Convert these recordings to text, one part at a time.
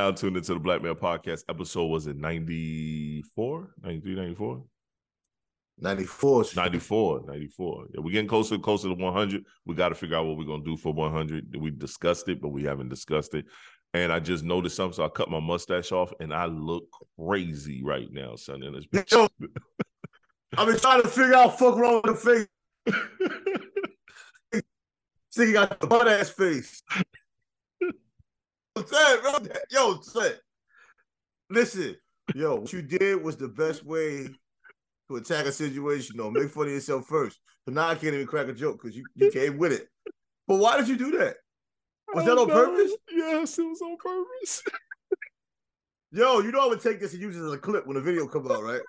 now tuned into the Black Male Podcast. Episode was it 94? 93, 94? 94. 94, 94. Yeah, we're getting closer and closer to 100. We got to figure out what we're going to do for 100. We discussed it, but we haven't discussed it. And I just noticed something, so I cut my mustache off, and I look crazy right now, son. And it's Yo, I've been trying to figure out fuck wrong with the face. See, you got the butt ass face. Bro, yo, say, listen, yo, what you did was the best way to attack a situation. No, make fun of yourself first. But now I can't even crack a joke because you, you came with it. But why did you do that? Was that Oh, on no. purpose? Yes, it was on purpose. Yo, you know I would take this and use it as a clip when the video come out, right?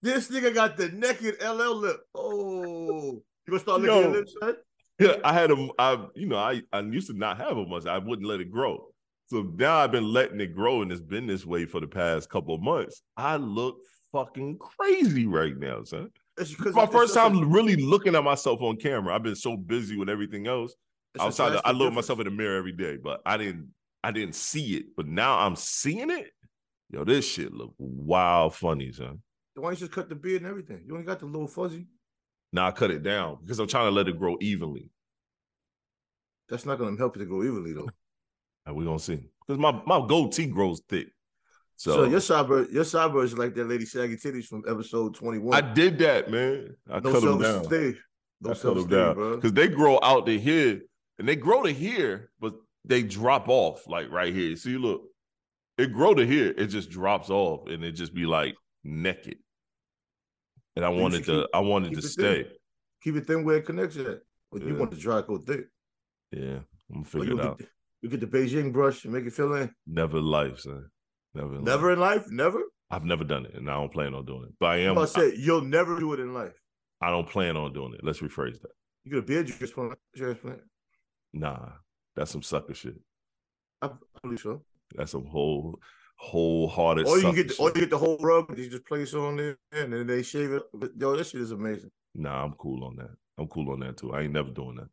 This nigga got the naked LL lip. Oh, you gonna start licking Yo. your lips, son? Yeah, I had a, I, you know, I, I used to not have a mustache. I wouldn't let it grow. So now I've been letting it grow, and it's been this way for the past couple of months. I look fucking crazy right now, son. It's my it's first such a- time really looking at myself on camera. I've been so busy with everything else. Outside, of, I look myself in the mirror every day, but I didn't, I didn't see it. But now I'm seeing it. Yo, this shit look wild funny, son. Why don't you just cut the beard and everything? You only got the little fuzzy. Now I cut it down because I'm trying to let it grow evenly. That's not gonna help you to grow evenly though. And we're gonna see. Because my, my goatee grows thick. So, So, your sideburn, your sideburns like that lady Saggy Titties from episode twenty one. I did that, man. I no cut them down. esteem. No I cut them down because they grow out to here and they grow to here, but they drop off like right here. See, look, it grow to here, it just drops off, and it just be like naked. And I you wanted to, keep- I wanted to stay. thin. Keep it thin where it connects at. But you want the dry coat thick. Yeah, I'm gonna figure you it out. get, the, you get the Beijing brush and make it fill in. Never in life, son. Never. In Never Life. in life, never. I've never done it, and I don't plan on doing it. But I am. to say you'll never do it in life. I don't plan on doing it. Let's rephrase that. You get a beard transplant. transplant. Nah, that's some sucker shit. I, I believe so. That's some whole wholehearted. Or you can get the, or you get the whole rug you just place it on there and then they shave it. Yo, this shit is amazing. Nah, I'm cool on that. I'm cool on that too. I ain't never doing that.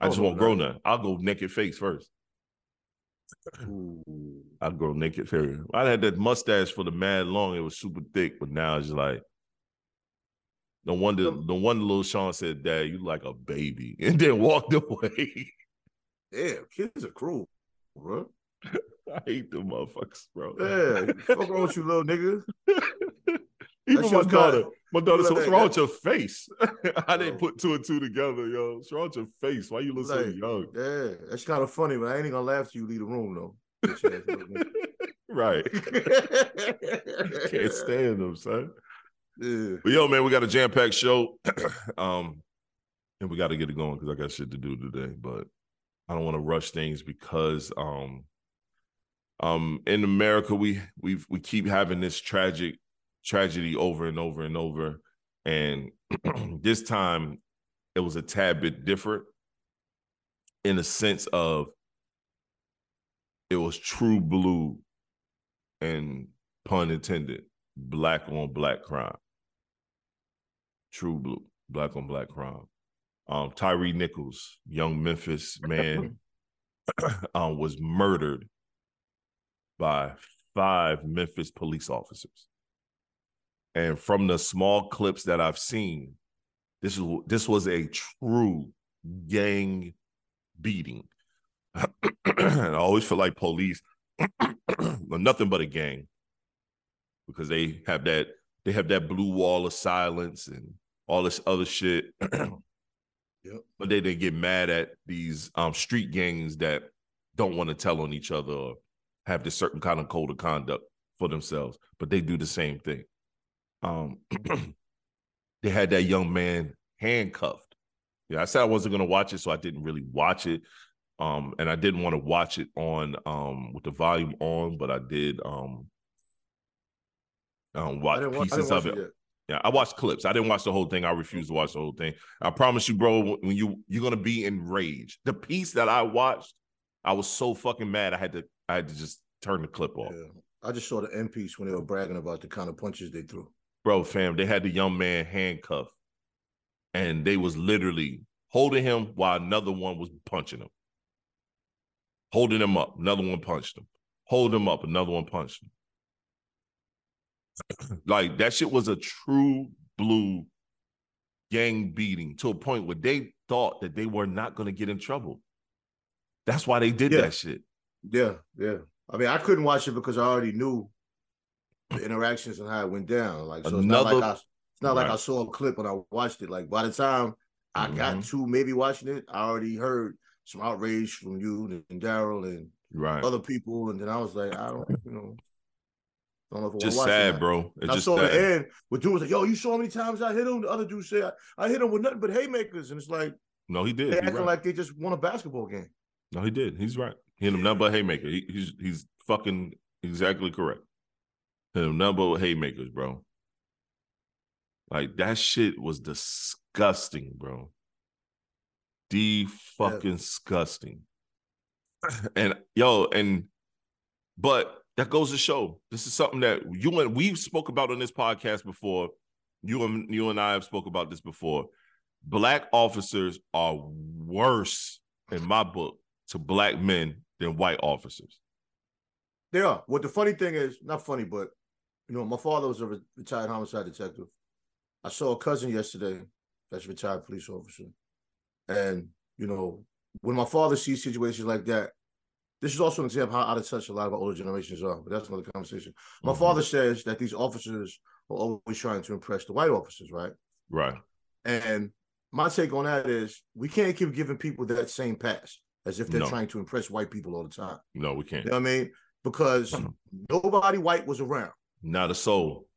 I Oh, just no, won't grow no. none. I'll go naked face first. Ooh. I'll grow naked face. I had that mustache for the mad long. It was super thick, but now it's just like no wonder. No wonder little Sean said, "Dad, you like a baby," and then walked away. Damn, kids are cruel, bro. I hate them motherfuckers, bro. Yeah, fuck wrong with you, little nigga. Even my daughter, my daughter said, "What's wrong with your face?" I didn't put two and two together, yo. What's wrong with your face? Why you look so young? Yeah, that's kind of funny, but I ain't even gonna laugh till you leave the room though. Bitch ass little right. Can't stand them, son. Yeah. But yo, man, we got a jam packed show, um, and we got to get it going because I got shit to do today. But I don't want to rush things because, um, um, in America, we we we keep having this tragic tragedy over and over and over, and this time it was a tad bit different in the sense of it was true blue and pun intended black on black crime. True blue black on black crime. Um tyre nichols young memphis man um was murdered by five memphis police officers and from the small clips that i've seen this is this was a true gang beating And i always feel like police are nothing but a gang because they have that they have that blue wall of silence and all this other shit. Yep. But they they get mad at these um street gangs that don't want to tell on each other or have this certain kind of code of conduct for themselves, but they do the same thing. Um they had that young man handcuffed. Yeah, I said I wasn't gonna watch it, so I didn't really watch it. Um, and I didn't want to watch it on um with the volume on, but I did um um watch didn't, wa- I pieces watch of it. it. Yeah, I watched clips. I didn't watch the whole thing. I refuse to watch the whole thing. I promise you, bro, when you you're gonna be enraged. The piece that I watched, I was so fucking mad. I had to I had to just turn the clip off. Yeah. I just saw the end piece when they were bragging about the kind of punches they threw. Bro, fam, they had the young man handcuffed and they was literally holding him while another one was punching him. Holding him up, another one punched him. Hold him up, another one punched him. like that shit was a true blue gang beating to a point where they thought that they were not going to get in trouble. That's why they did Yeah. that shit. Yeah, yeah. I mean, I couldn't watch it because I already knew the interactions and how it went down. Like, so it's not like I, it's not like I saw a clip when I watched it. Like, by the time I got Mhm. to maybe watching it, I already heard some outrage from you and Daryl and Right. other people, and then I was like, I don't, you know, don't know if I Just want to watch it sad, now. bro. And It's I just saw the end where dude was like, "Yo, you saw how many times I hit him?" The other dude said, "I, I hit him with nothing but haymakers," and it's like No, he did. they He acting right. like they just won a basketball game. No, he did. He's right. Hit him but haymaker. He, he's he's fucking exactly correct. Hit him number haymakers, bro. Like that shit was disgusting, bro. The fucking disgusting. And yo, and but that goes to show this is something that you and we spoke about on this podcast before. You and you and I have spoke about this before. Black officers are worse in my book to black men than white officers. They are. What the funny thing is, not funny, but you know, my father was a re- retired homicide detective. I saw a cousin yesterday that's a retired police officer. And, you know, when my father sees situations like that, this is also an example how out of touch a lot of our older generations are, but that's another conversation. My Mhm. father says that these officers are always trying to impress the white officers, right? Right. And my take on that is we can't keep giving people that same pass as if they're No. trying to impress white people all the time. No, we can't. You know what I mean? Because nobody white was around. Not a soul.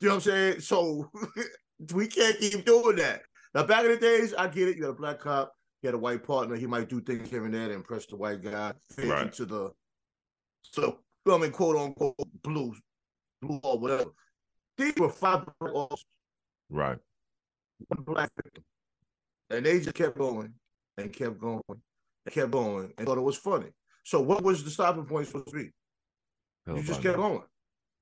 You know what I'm saying? So we can't keep doing that. Now, back in the days, I get it. You had a black cop, you had a white partner. He might do things here and there to impress the white guy, fit Right. into the, so, you know what I mean, quote unquote, blue, blue or whatever. These were five black officers, Right. one black victim. And they just kept going and kept going and kept going and thought it was funny. So, what was the stopping point supposed to be? Hell you just kept going.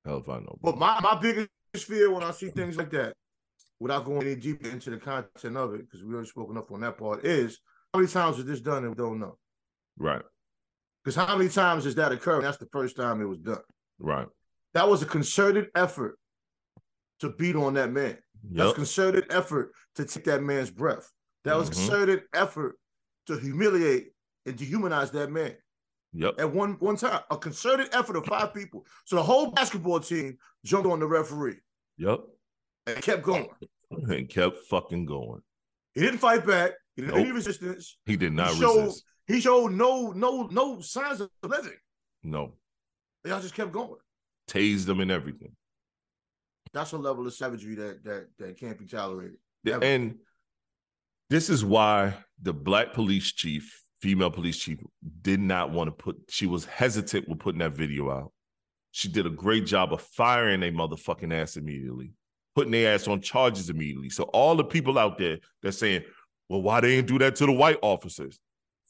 Hell if I know. But my, my biggest fear when I see things like that, without going any deeper into the content of it, because we already spoken up on that part, is how many times was this done and we don't know? right. Because how many times has that occurred? That's the first time it was done. Right. That was a concerted effort to beat on that man. That's concerted effort to take that man's breath. That was Mhm. concerted effort to humiliate and dehumanize that man Yep. at one one time. A concerted effort of five people. So the whole basketball team jumped on the referee Yep. and kept going. And kept fucking going. He didn't fight back. He didn't have any resistance. He did not showed- resist. He showed no no no signs of living. No. Y'all just kept going. Tased them and everything. That's a level of savagery that that that can't be tolerated. Ever. And this is why the black police chief, female police chief, did not want to put, she was hesitant with putting that video out. She did a great job of firing a motherfucking ass immediately, putting their ass on charges immediately. So all the people out there that's saying, well, why they didn't do that to the white officers?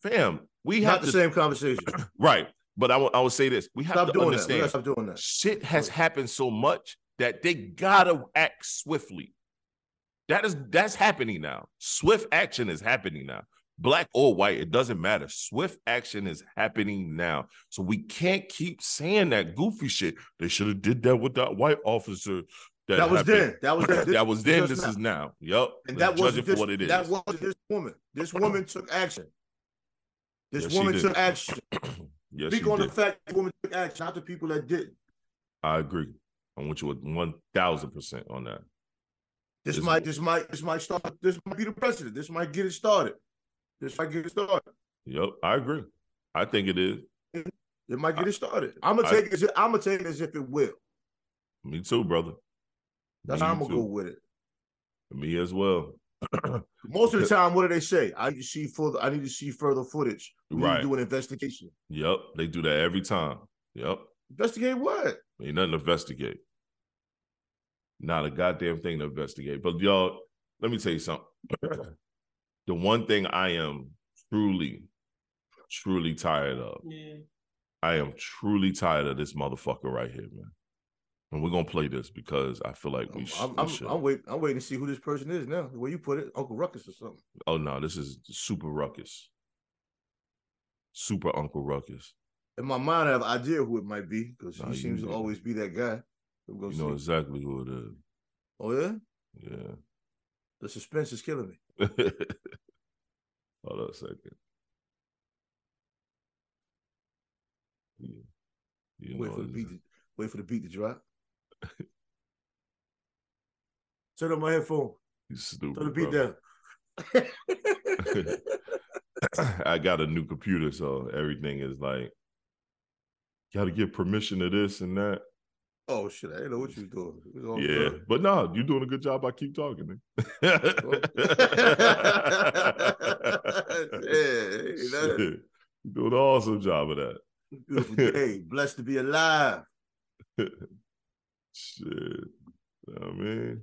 Fam, we Not have the to same conversation. right. But I will I will say this. We have Stop to doing that. Understand gotta stop doing that. shit has happened so much that they gotta act swiftly. That is that's happening now. Swift action is happening now. Black or white, it doesn't matter. Swift action is happening now. So we can't keep saying that goofy shit. They should have did that with that white officer. That, That was then. That was then. That was then. just This is now. Yep. And Let's that wasn't it for this, what it is. That wasn't this woman. This woman took action. This Yes, woman took action. yes, Speak on did. the fact that woman took action, not the people that didn't. I agree. I want you with one thousand percent on that. This This- might, this might, this might start. This might be the precedent. This might get it started. This might get it started. Yep, I agree. I think it is. It might get it started. I'm gonna I- take it. As if, I'm gonna take it as if it will. Me too, brother. That's Me how I'm gonna too. go with it. Me as well. Most of the time, what do they say? I need to see further. I need to see further footage. We need Right. to do an investigation. Yep, they do that every time. Yep, Investigate what? ain't nothing to investigate. Not a goddamn thing to investigate. But y'all, let me tell you something. the one thing I am truly, truly tired of. Yeah. I am truly tired of this motherfucker right here, man. And we're gonna play this because I feel like we, sh- I'm, I'm, should. I'm, wait, I'm waiting to see who this person is now. Where you put it, Uncle Ruckus or something? oh no, this is Super Ruckus. Super Uncle Ruckus. In my mind, I have an idea who it might be because Nah, he seems to always be that guy. You know exactly who it is. Oh yeah, Yeah. the suspense is killing me. Hold on a second. Yeah. You wait for the beat. To, wait for the beat to drop. Turn on my headphone. you stupid. Turn the beat bro. down. I got a new computer, so everything is like, got to get permission to this and that. Oh shit! I didn't know what you was doing. Was all yeah, good. but no, you're doing a good job. I keep talking. Man. yeah, that- You're doing an awesome job of that. beautiful day. Blessed to be alive. Shit. You know what I mean?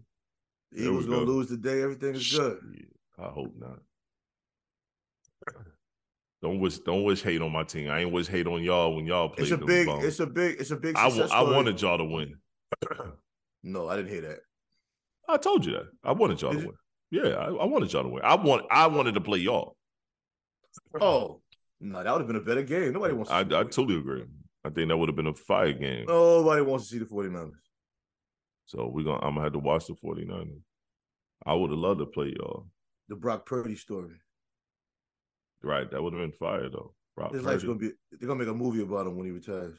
The There we Eagles gonna go. lose today. Everything is good. Shit, I hope not. Don't wish don't wish hate on my team. I ain't wish hate on y'all when y'all played It's a big. It's a big. It's a big. I, wa- I wanted y'all to win. No, I didn't hear that. I told you that. I wanted y'all Did to you? win. Yeah, I, I wanted y'all to win. I want I wanted to play y'all. Oh no, that would have been a better game. Nobody wants. To I, I totally agree. I think that would have been a fire game. Nobody wants to see the 49ers. So we're gonna I'm gonna have to watch the 49ers. I would have loved to play y'all. The Brock Purdy story. Right. That would have been fire though. Brock His life's gonna be. They're gonna make a movie about him when he retires.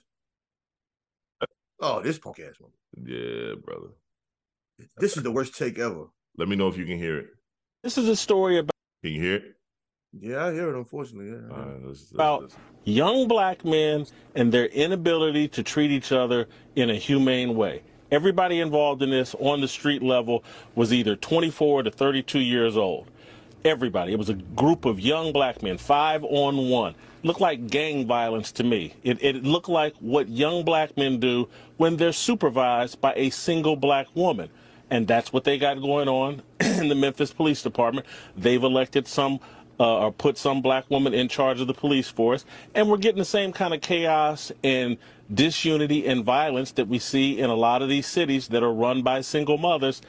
Oh, this punk ass one. Yeah, brother. This is the worst take ever. Let me know if you can hear it. This is a story about Can you hear it? Yeah, I hear it. Unfortunately, yeah. All right, let's, let's, About- let's- young black men and their inability to treat each other in a humane way. Everybody involved in this on the street level was either 24 to 32 years old. Everybody. It was a group of young black men, five on one. Looked like gang violence to me. It, it looked like what young black men do when they're supervised by a single black woman. And that's what they got going on in the Memphis Police Department. They've elected some uh, or put some black woman in charge of the police force. And we're getting the same kind of chaos and disunity and violence that we see in a lot of these cities that are run by single mothers.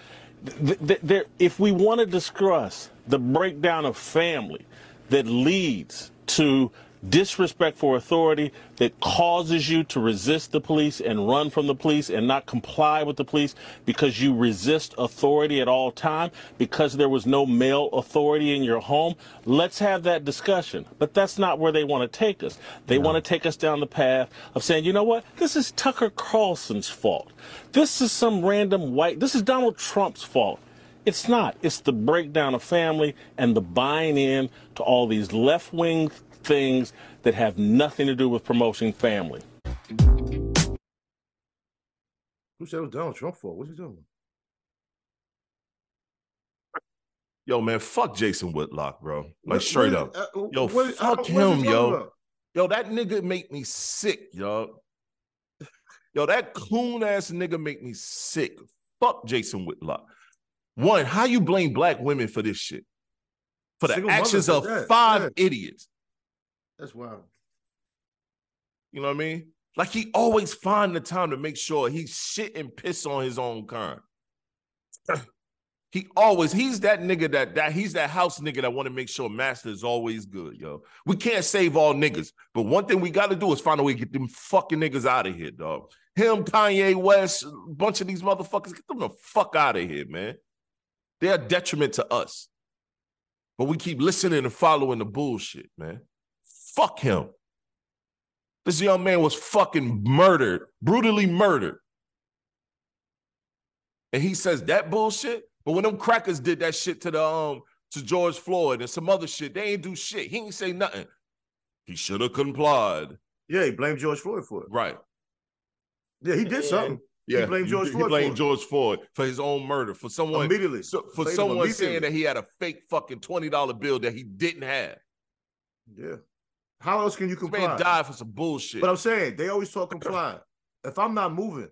Th- th- if we want to discuss the breakdown of family that leads to disrespect for authority that causes you to resist the police and run from the police and not comply with the police because you resist authority at all time because there was no male authority in your home? Let's have that discussion. But that's not where they want to take us. They want to take us down the path of saying you know what? This is tucker carlson's fault. This is some random white this is donald trump's fault it's not. It's the breakdown of family and the buying in to all these left wing things that have nothing to do with promoting family. Who said it was Donald Trump fault? What's he doing? Yo, man, fuck Jason Whitlock, bro. Like What- straight what- up. uh, Yo, what- fuck what's him, yo. about? Yo, that nigga make me sick, yo. Yo, that coon ass nigga make me sick. Fuck Jason Whitlock. One, how you blame black women for this shit? For the Single actions of that, five yeah. idiots. That's wild. You know what I mean? Like he always find the time to make sure he shit and piss on his own kind. he always he's that nigga that that he's that house nigga that want to make sure master is always good, yo. We can't save all niggas, but one thing we got to do is find a way to get them fucking niggas out of here, dog. Him, Kanye West, a bunch of these motherfuckers, get them the fuck out of here, man. They're a detriment to us. But we keep listening and following the bullshit, man. Fuck him. This young man was fucking murdered, brutally murdered. And he says that bullshit. But when them crackers did that shit to the um to George Floyd and some other shit, they ain't do shit. He ain't say nothing. He should have complied. Yeah, he blamed George Floyd for it. Right. Yeah, he did something Yeah. blamed George he Floyd blamed for it. George Floyd for his own murder. For someone immediately. so, for Blamed him someone saying that he had a fake fucking $20 bill that he didn't have. Yeah. How else can you This comply? man died for some bullshit. But I'm saying they always talk comply. if I'm not moving,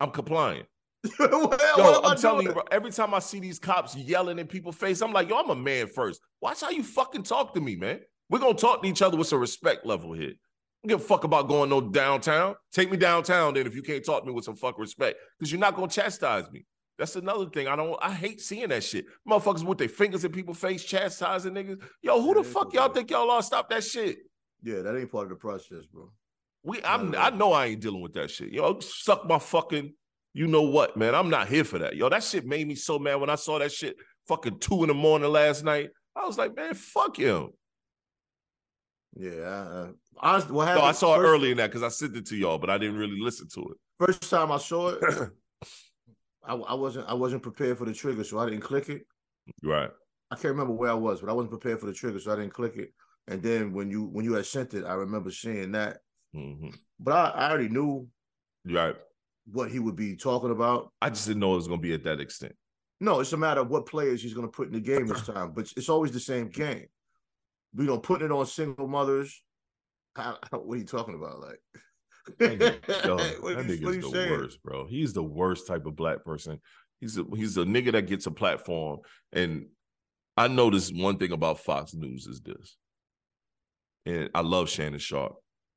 I'm complying. what, Yo, what am I I'm telling you, bro, every time I see these cops yelling in people's face, I'm like, yo, I'm a man first. Watch how you fucking talk to me, man. We're gonna talk to each other with some respect level here. Don't give a fuck about going no downtown. Take me downtown then if you can't talk to me with some fuck respect. Because you're not gonna chastise me. That's another thing. I don't I hate seeing that shit. Motherfuckers with their fingers in people's face chastising niggas. Yo, who the fuck y'all think y'all are? Stop that shit. Yeah, that ain't part of the process, bro. We I'm. I know I ain't dealing with that shit. Yo, suck my fucking you know what, man. I'm not here for that. Yo, that shit made me so mad when I saw that shit fucking two in the morning last night. I was like, man, fuck him. Yeah, honestly, what No. I saw it first, early in that because I sent it to y'all, but I didn't really listen to it. First time I saw it, I, I wasn't I wasn't prepared for the trigger, so I didn't click it. right. I can't remember where I was, but I wasn't prepared for the trigger, so I didn't click it. And then when you when you had sent it, I remember seeing that. hmm But I, I already knew Right. what he would be talking about. I just didn't know it was gonna be at that extent. No, it's a matter of what players he's going to put in the game this time, but it's always the same game. You know, putting it on single mothers. I, I, what are you talking about? Like, That nigga- yo, what that are you- nigga's the saying? worst, bro. He's the worst type of black person. He's a he's a nigga that gets a platform. And I noticed one thing about Fox News is this. And I love Shannon Sharpe,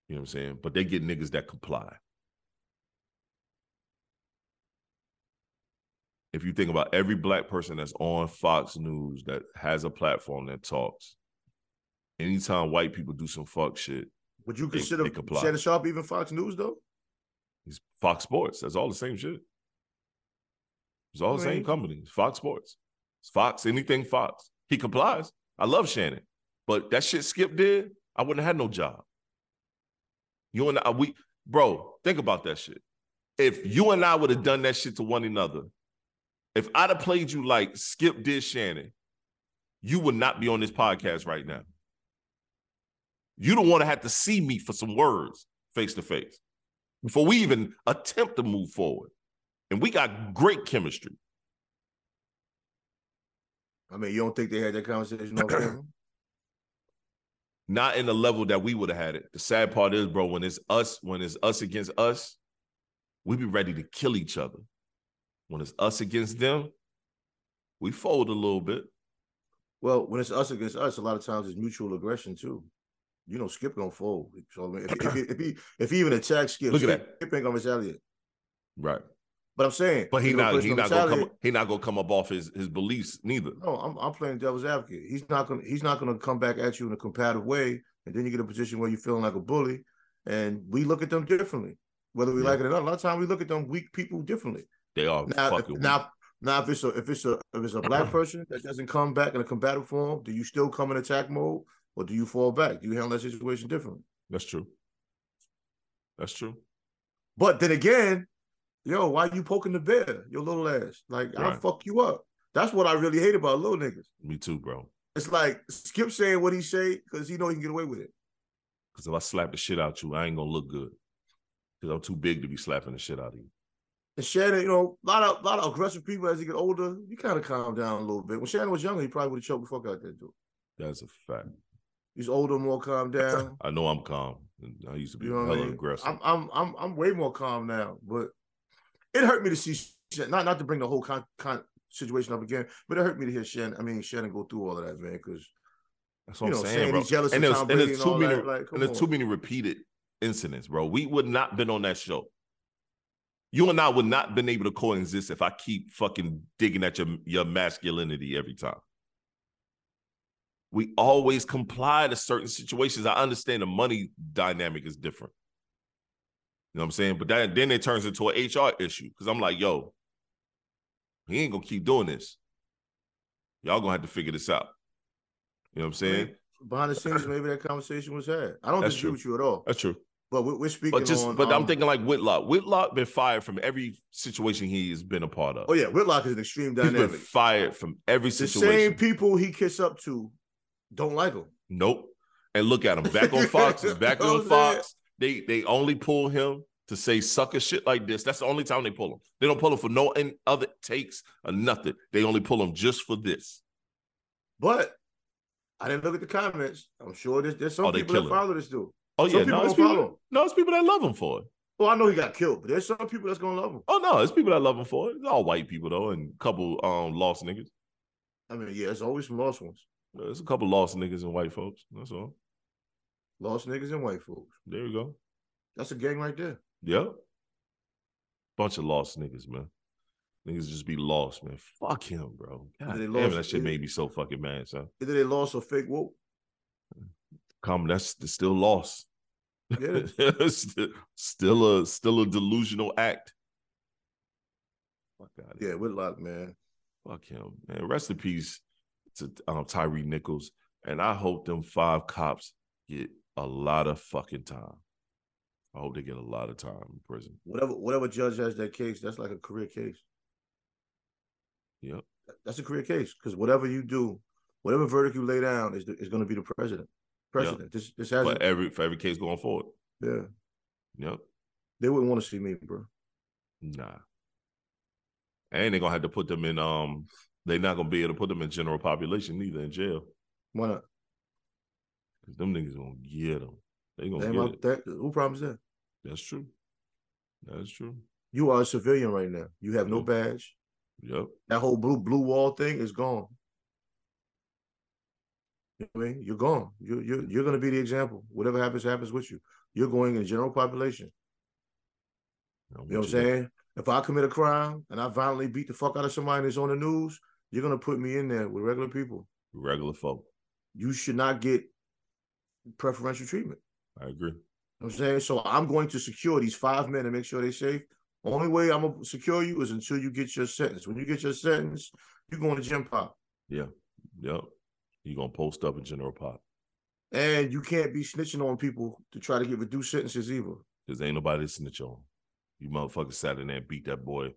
you know what I'm saying? But they get niggas that comply. If you think about every black person that's on Fox News that has a platform that talks, anytime white people do some fuck shit, Would you consider they comply. Shannon Sharp even Fox News though? It's Fox Sports. That's all the same shit. It's all the same company. It's Fox Sports. It's Fox, anything Fox. He complies. I love Shannon. But that shit Skip did, I wouldn't have had no job. You and I, we, bro, think about that shit. If you and I would have done that shit to one another, if I'd have played you like Skip did Shannon, you would not be on this podcast right now. You don't want to have to see me for some words face to face before we even attempt to move forward. And we got great chemistry. I mean, you don't think they had that conversation on camera? Not in the level that we would have had it. The sad part is, bro, when it's us, when it's us against us, we be ready to kill each other. When it's us against them, we fold a little bit. Well, when it's us against us, a lot of times it's mutual aggression too. You know, Skip gonna fold. So if, if, he, if he if he even attacks Skip, Look at Skip, Skip ain't gonna retaliate. Right. But I'm saying, But he not he not gonna come he not gonna come up off his his beliefs neither. No, I'm I'm playing devil's advocate. He's not gonna he's not gonna come back at you in a combative way, and then you get a position where you're feeling like a bully, and we look at them differently, whether we Yeah. like it or not. A lot of times we look at them weak people differently. They are Now, fucking now, now, if it's a if it's a if it's a black person that doesn't come back in a combative form, do you still come in attack mode, or do you fall back? Do you handle that situation differently? That's true. That's true. But then again, yo, why you poking the bear, your little ass? Like I'll fuck you up. That's what I really hate about little niggas. Me too, bro. It's like Skip saying what he say because he know he can get away with it. Because if I slap the shit out you, I ain't gonna look good. Because I'm too big to be slapping the shit out of you. And Shannon, you know, a lot of lot of aggressive people as he get older, you kind of calm down a little bit. When Shannon was younger, he probably would have choked the fuck out that dude. That's a fact. He's older, more calm down. I know I'm calm. I used to be You know hella I mean? aggressive. I'm I'm I'm I'm way more calm now, but it hurt me to see not not to bring the whole con, con situation up again, but it hurt me to hear Shannon. I mean, Shannon go through all of that, man, because That's what you I'm know, saying, saying bro. he's jealous and of there's, and there's too many, that, like, and there's too many repeated incidents, bro. We would not been on that show. You and I would not been able to coexist if I keep fucking digging at your your masculinity every time. We always comply to certain situations. I understand the money dynamic is different. You know what I'm saying? But that, then it turns into an HR issue because I'm like, yo, he ain't gonna keep doing this. Y'all gonna have to figure this out. You know what I'm saying? behind the scenes, maybe that conversation was had. I don't That's disagree true. with you at all. That's true. But we're, speaking But just, on. but I'm um, thinking like Whitlock. Whitlock been fired from every situation he has been a part of. Oh yeah, Whitlock is an extreme He's been dynamic. fired from every situation. The same people he kiss up to don't like him. Nope. And look at him back on Fox. back on Fox. They they only pull him to say sucker shit like this. That's the only time they pull him. They don't pull him for no other takes or nothing. They only pull him just for this. But I didn't look at the comments. I'm sure there's, there's some Oh, people that him. follow this dude. Oh Some yeah, people no, it's people, him. no, it's people that love him for it. Well, I know he got killed, but there's some people that's gonna love him. Oh no, it's people that love him for it. It's all white people though, and a couple um lost niggas. I mean, yeah, there's always some lost ones. There's a couple lost niggas and white folks. That's all. Lost niggas and white folks. There you go. That's a gang right there. Yep. Bunch of lost niggas, man. Niggas just be lost, man. Fuck him, bro. God They damn, lost- that shit yeah. made me so fucking mad, son. Either they lost or fake woke. Come, that's that's still lost. It? still, a still a delusional act. Fuck out Yeah, Whitlock, man. Fuck him, man. Rest in peace to um, Tyre Nichols. And I hope them five cops get a lot of fucking time. I hope they get a lot of time in prison. Whatever whatever judge has that case, that's like a career case. Yep. That's a career case because whatever you do, whatever verdict you lay down is the, is going to be the president. President. This this has For every for every case going forward. yeah. Yep. They wouldn't want to see me, bro. Nah. And they're gonna have to put them in um they're not gonna be able to put them in general population either in jail. Why not? Cause them niggas gonna get them. They gonna Damn, get that, who promised that? That's true. That's true. You are a civilian right now. You have no badge. Yep. That whole blue blue wall thing is gone. You know what I mean? You're gone. You you you're gonna be the example. Whatever happens, happens with you. You're going in general population. You know what I'm saying? If I commit a crime and I violently beat the fuck out of somebody that's on the news, you're gonna put me in there with regular people. Regular folk. You should not get preferential treatment. I agree. You know what I'm saying? So I'm going to secure these five men and make sure they're safe. Only way I'm gonna secure you is until you get your sentence. When you get your sentence, you're going to gen pop. Yeah. Yep. You're gonna post up in general pop. And you can't be snitching on people to try to get reduced sentences either. Cause ain't nobody to snitch on. You motherfuckers sat in there and beat that boy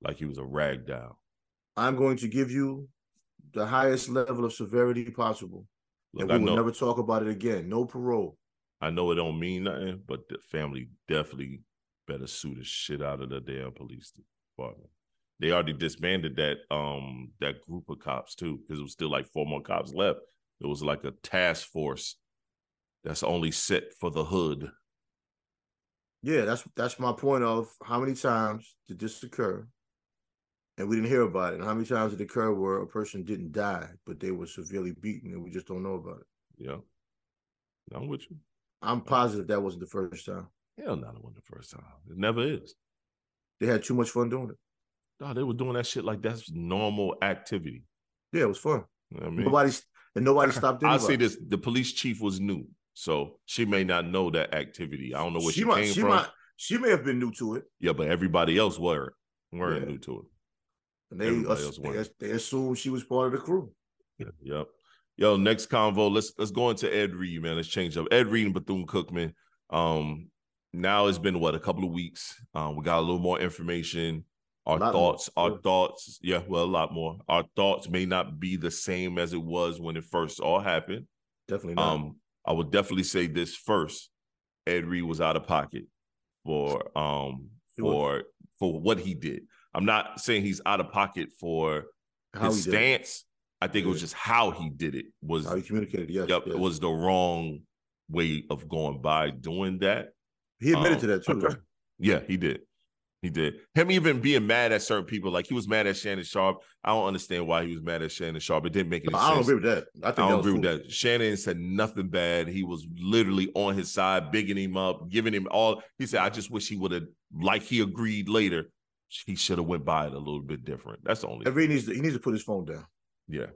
like he was a rag doll. I'm going to give you the highest level of severity possible. Look, and I we will know never talk about it again. No parole. I know it don't mean nothing, but the family definitely better sue the shit out of the damn police department. They already disbanded that um that group of cops too, because it was still like four more cops left. It was like a task force that's only set for the hood. Yeah, that's that's my point of how many times did this occur? And we didn't hear about it. And how many times did it occur where a person didn't die, but they were severely beaten and we just don't know about it? Yeah. I'm with you. I'm positive that wasn't the first time. Hell no, it wasn't the first time. It never is. They had too much fun doing it. No, they were doing that shit like that's normal activity. Yeah, it was fun. You know I mean? Nobody's and nobody stopped it. I'll say this: the police chief was new, so she may not know that activity. I don't know where she, might, came she from. might she may have been new to it. Yeah, but everybody else weren't weren't Yeah. new to it. And they, they, they assumed she was part of the crew. Yep. Yo, next convo. Let's let's go into Ed Reed, man. Let's change up. Ed Reed and Bethune Cookman. Um, now it's been what a couple of weeks. Um, we got a little more information. Our thoughts, more, our yeah. thoughts, yeah, well, a lot more. Our thoughts may not be the same as it was when it first all happened. Definitely not. Um, I would definitely say this first. Ed Reed was out of pocket for um for for what he did. I'm not saying he's out of pocket for how his he did it, stance. I think it was just how he did it was how he communicated. Yes, yep, yes. it was the wrong way of going by doing that. he admitted um, to that too. though. Yeah, he did. He did. Him even being mad at certain people, like he was mad at Shannon Sharpe. I don't understand why he was mad at Shannon Sharpe. It didn't make any No, I don't agree with that. I think I don't was agree with that. Shannon said nothing bad. He was literally on his side, bigging him up, giving him all. He said, "I just wish he would have, like he agreed later, he should have went by it a little bit different." That's the only. Reed needs to he needs to put his phone down. yeah,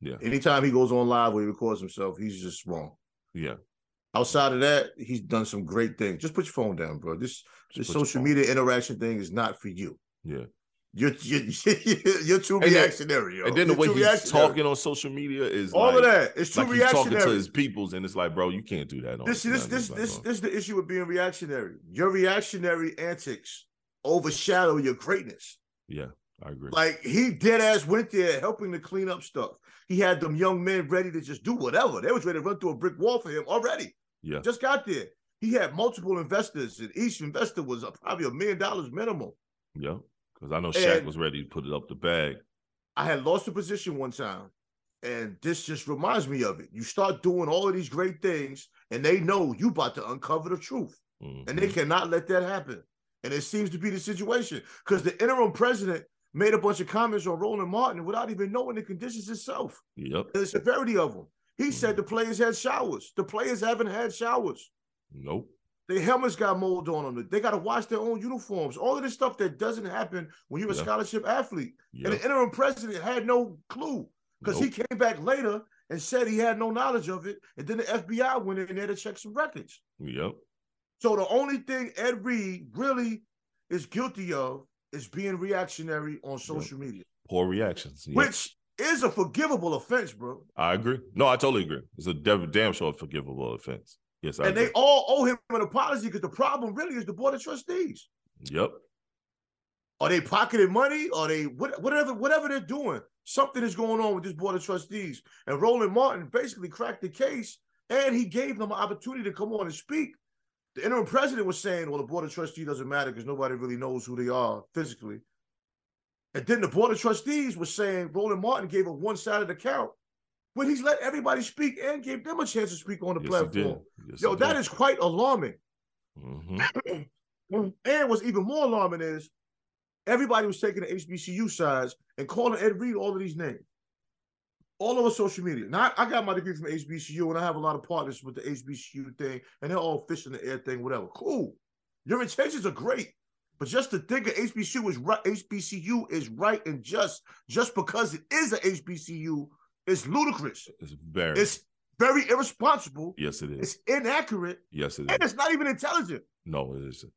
yeah, Anytime he goes on live where he records himself, he's just wrong. yeah. Outside of that, he's done some great things. Just put your phone down, bro. This this social media interaction thing is not for you. Yeah, You're you're, you're too And then- reactionary, yo. and then the way he's talking on social media is all like, of that. It's too like he's talking to his peoples, and it's like, bro, you can't do that. On this this this like, this this is the issue with being reactionary. Your reactionary antics overshadow your greatness. Yeah, I agree. Like he dead ass went there helping to clean up stuff. He had them young men ready to just do whatever. They was ready to run through a brick wall for him already. yeah, Just got there. He had multiple investors, and each investor was probably a million dollars minimum. yeah. Because I know Shaq And- was ready to put it up the bag. I had lost a position one time, and this just reminds me of it. You start doing all of these great things, and they know you about to uncover the truth, and they Mhm. cannot let that happen. And it seems to be the situation because the interim president made a bunch of comments on Roland Martin without even knowing the conditions itself Yep. and the severity of them. He said mm-hmm. the players had showers. The players haven't had showers. Nope. Their helmets got mold on them. They got to wash their own uniforms. All of this stuff that doesn't happen when you're a scholarship athlete. Yeah. And the interim president had no clue because he came back later and said he had no knowledge of it. And then the FBI went in there to check some records. Yep. So the only thing Ed Reed really is guilty of is being reactionary on social media, Poor reactions. Which is a forgivable offense, bro. I agree. No, I totally agree. It's a damn, damn sure forgivable offense. Yes, I And agree. they all owe him an apology because the problem really is the board of trustees. Yep. Are they pocketing money? Are they whatever whatever they're doing? Something is going on with this board of trustees. And Roland Martin basically cracked the case, and he gave them an opportunity to come on and speak. The interim president was saying, "Well, the board of trustees doesn't matter because nobody really knows who they are physically." And then the board of trustees was saying Roland Martin gave a one-sided account when he's let everybody speak and gave them a chance to speak on the Yes, platform. Yes, Yo, that is quite alarming. Mhm. And what's even more alarming is everybody was taking the HBCU sides and calling Ed Reed all of these names. All over social media. Now, I I got my degree from HBCU and I have a lot of partners with the HBCU thing, and they're all fish in the air thing, whatever. Cool. Your intentions are great. But just to think of HBCU is right, HBCU is right and just, just because it is a HBCU, is ludicrous. It's very. It's very irresponsible. yes, it is. It's inaccurate, yes, it and it's not even intelligent. No, it isn't.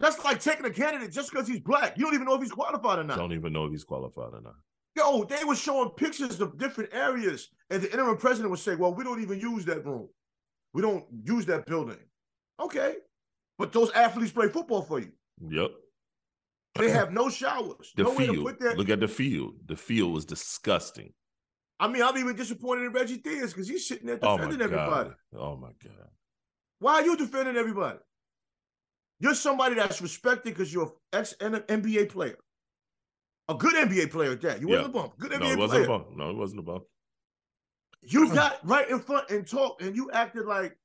That's like taking a candidate just because he's black. You don't even know if he's qualified or not. Don't even know if he's qualified or not. Yo, they were showing pictures of different areas, and the interim president would say, "Well, we don't even use that room. We don't use that building." Okay, but those athletes play football for you. Yep. They have no showers, The no way to field. put that. Look at the field. The field was disgusting. I mean, I'm even disappointed in Reggie Theus because he's sitting there Oh defending everybody. god. Oh my god. Why are you defending everybody? You're somebody that's respected because you're an ex NBA player, a good NBA player at that. You wasn't a bump, good No, NBA it wasn't player. about. No, it wasn't about. You got right in front and talked, and you acted like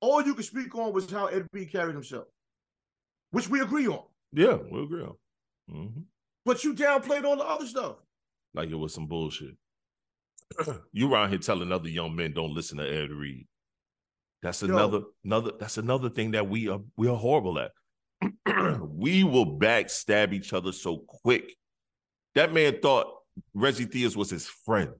all you could speak on was how Ed Reed carried himself, which we agree on. Yeah, we agree on. hmm But you downplayed all the other stuff. Like it was some bullshit. you around here telling other young men don't listen to Ed Reed. That's Yo. another another that's another thing that we are we are horrible at. we will backstab each other so quick. That man thought Reggie Theus was his friend.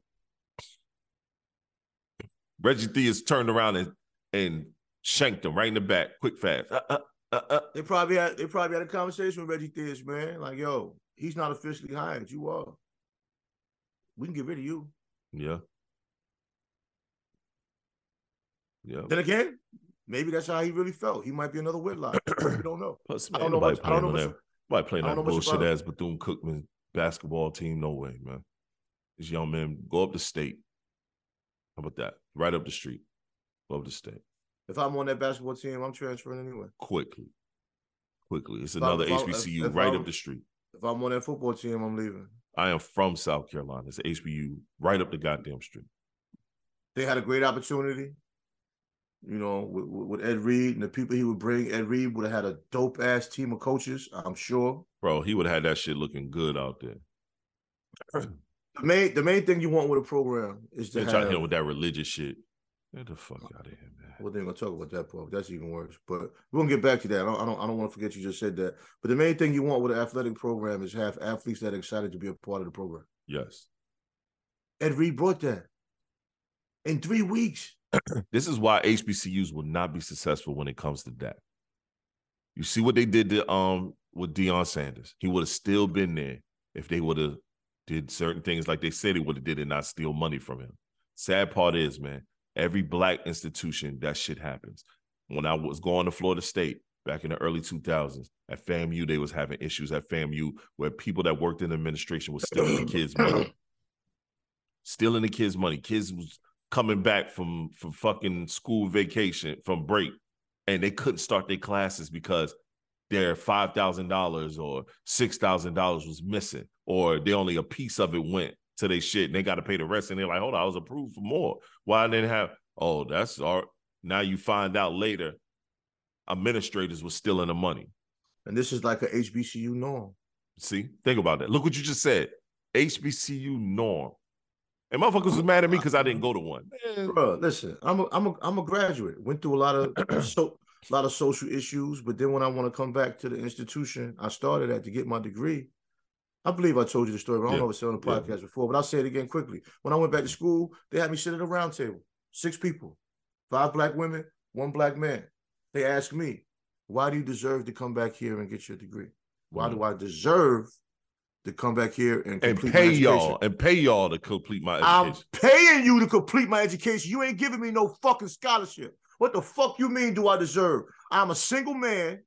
Reggie Theus turned around and and shanked him right in the back, quick fast. Uh, uh, uh, uh. They probably had they probably had a conversation with Reggie Theus, man. Like, yo, he's not officially hired. You are. We can get rid of you. Yeah. Yeah. Then again, maybe that's how he really felt. He might be another Whitlock. we don't know. Plus, I don't know much- I don't know much- that. Nobody playing that bullshit ass Bethune Cookman basketball team. No way, man. These young men go up the state. How about that? Right up the street. Go up the state If I'm on that basketball team, I'm transferring anyway. quickly. Quickly. It's If another if I- HBCU if right I'm- up the street. If I'm on that football team, I'm leaving. I am from South Carolina. It's HBU right up the goddamn street. They had a great opportunity. You know, with, with Ed Reed and the people he would bring, Ed Reed would have had a dope ass team of coaches. I'm sure. Bro, he would have had that shit looking good out there. The main the main thing you want with a program is to try to hit with that religious shit. Get the fuck out of here, man. Well, we're gonna talk about that part. That's even worse. But we're gonna get back to that. I don't, I don't, I don't want to forget you just said that. But the main thing you want with an athletic program is have athletes that are excited to be a part of the program. Yes. Ed Reed brought that in three weeks. This is why HBCUs will not be successful when it comes to that. You see what they did to um with Deion Sanders. He would have still been there if they would have did certain things like they said he would have did and not steal money from him. Sad part is, man, every black institution that shit happens. When I was going to Florida State back in the early 2000s at FAMU, they was having issues at FAMU where people that worked in administration was stealing the kids' money. Stealing the kids' money. Kids was coming back from from fucking school vacation from break and they couldn't start their classes because their five thousand dollars or six thousand dollars was missing or they only a piece of it went to their shit and they got to pay the rest and they're like hold on I was approved for more. Why I didn't have oh that's our now you find out later administrators were stealing the money. And this is like a HBCU norm. see? Think about that. Look what you just said. HBCU norm And motherfuckers was mad at me because I didn't go to one. Man, Bro, listen, I'm a, I'm a, I'm a graduate. Went through a lot of so a lot of social issues, but then when I want to come back to the institution I started at to get my degree, I believe I told you the story. But I don't Yeah. know if I said it on the Yeah. podcast before, but I'll say it again quickly. When I went back to school, they had me sit at a round table, six people, five black women, one black man. They asked me, "Why do you deserve to come back here and get your degree? Why do mm. I deserve to come back here and and complete my pay education?" y'all and pay y'all to complete my education. I'm paying you to complete my education. You ain't giving me no fucking scholarship. What the fuck you mean do I deserve? I'm a single man.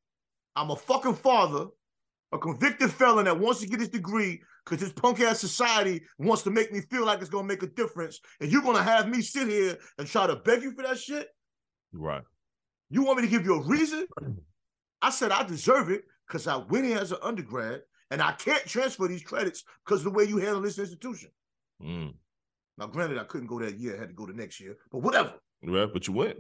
I'm a fucking father, a convicted felon that wants to get his degree because this punk ass society wants to make me feel like it's gonna make a difference. And you're gonna have me sit here and try to beg you for that shit? Right. You want me to give you a reason? I said I deserve it because I went in as an undergrad and I can't transfer these credits because the way you handle this institution. Mm. Now, granted, I couldn't go that year, I had to go the next year, but whatever. Right, but you went.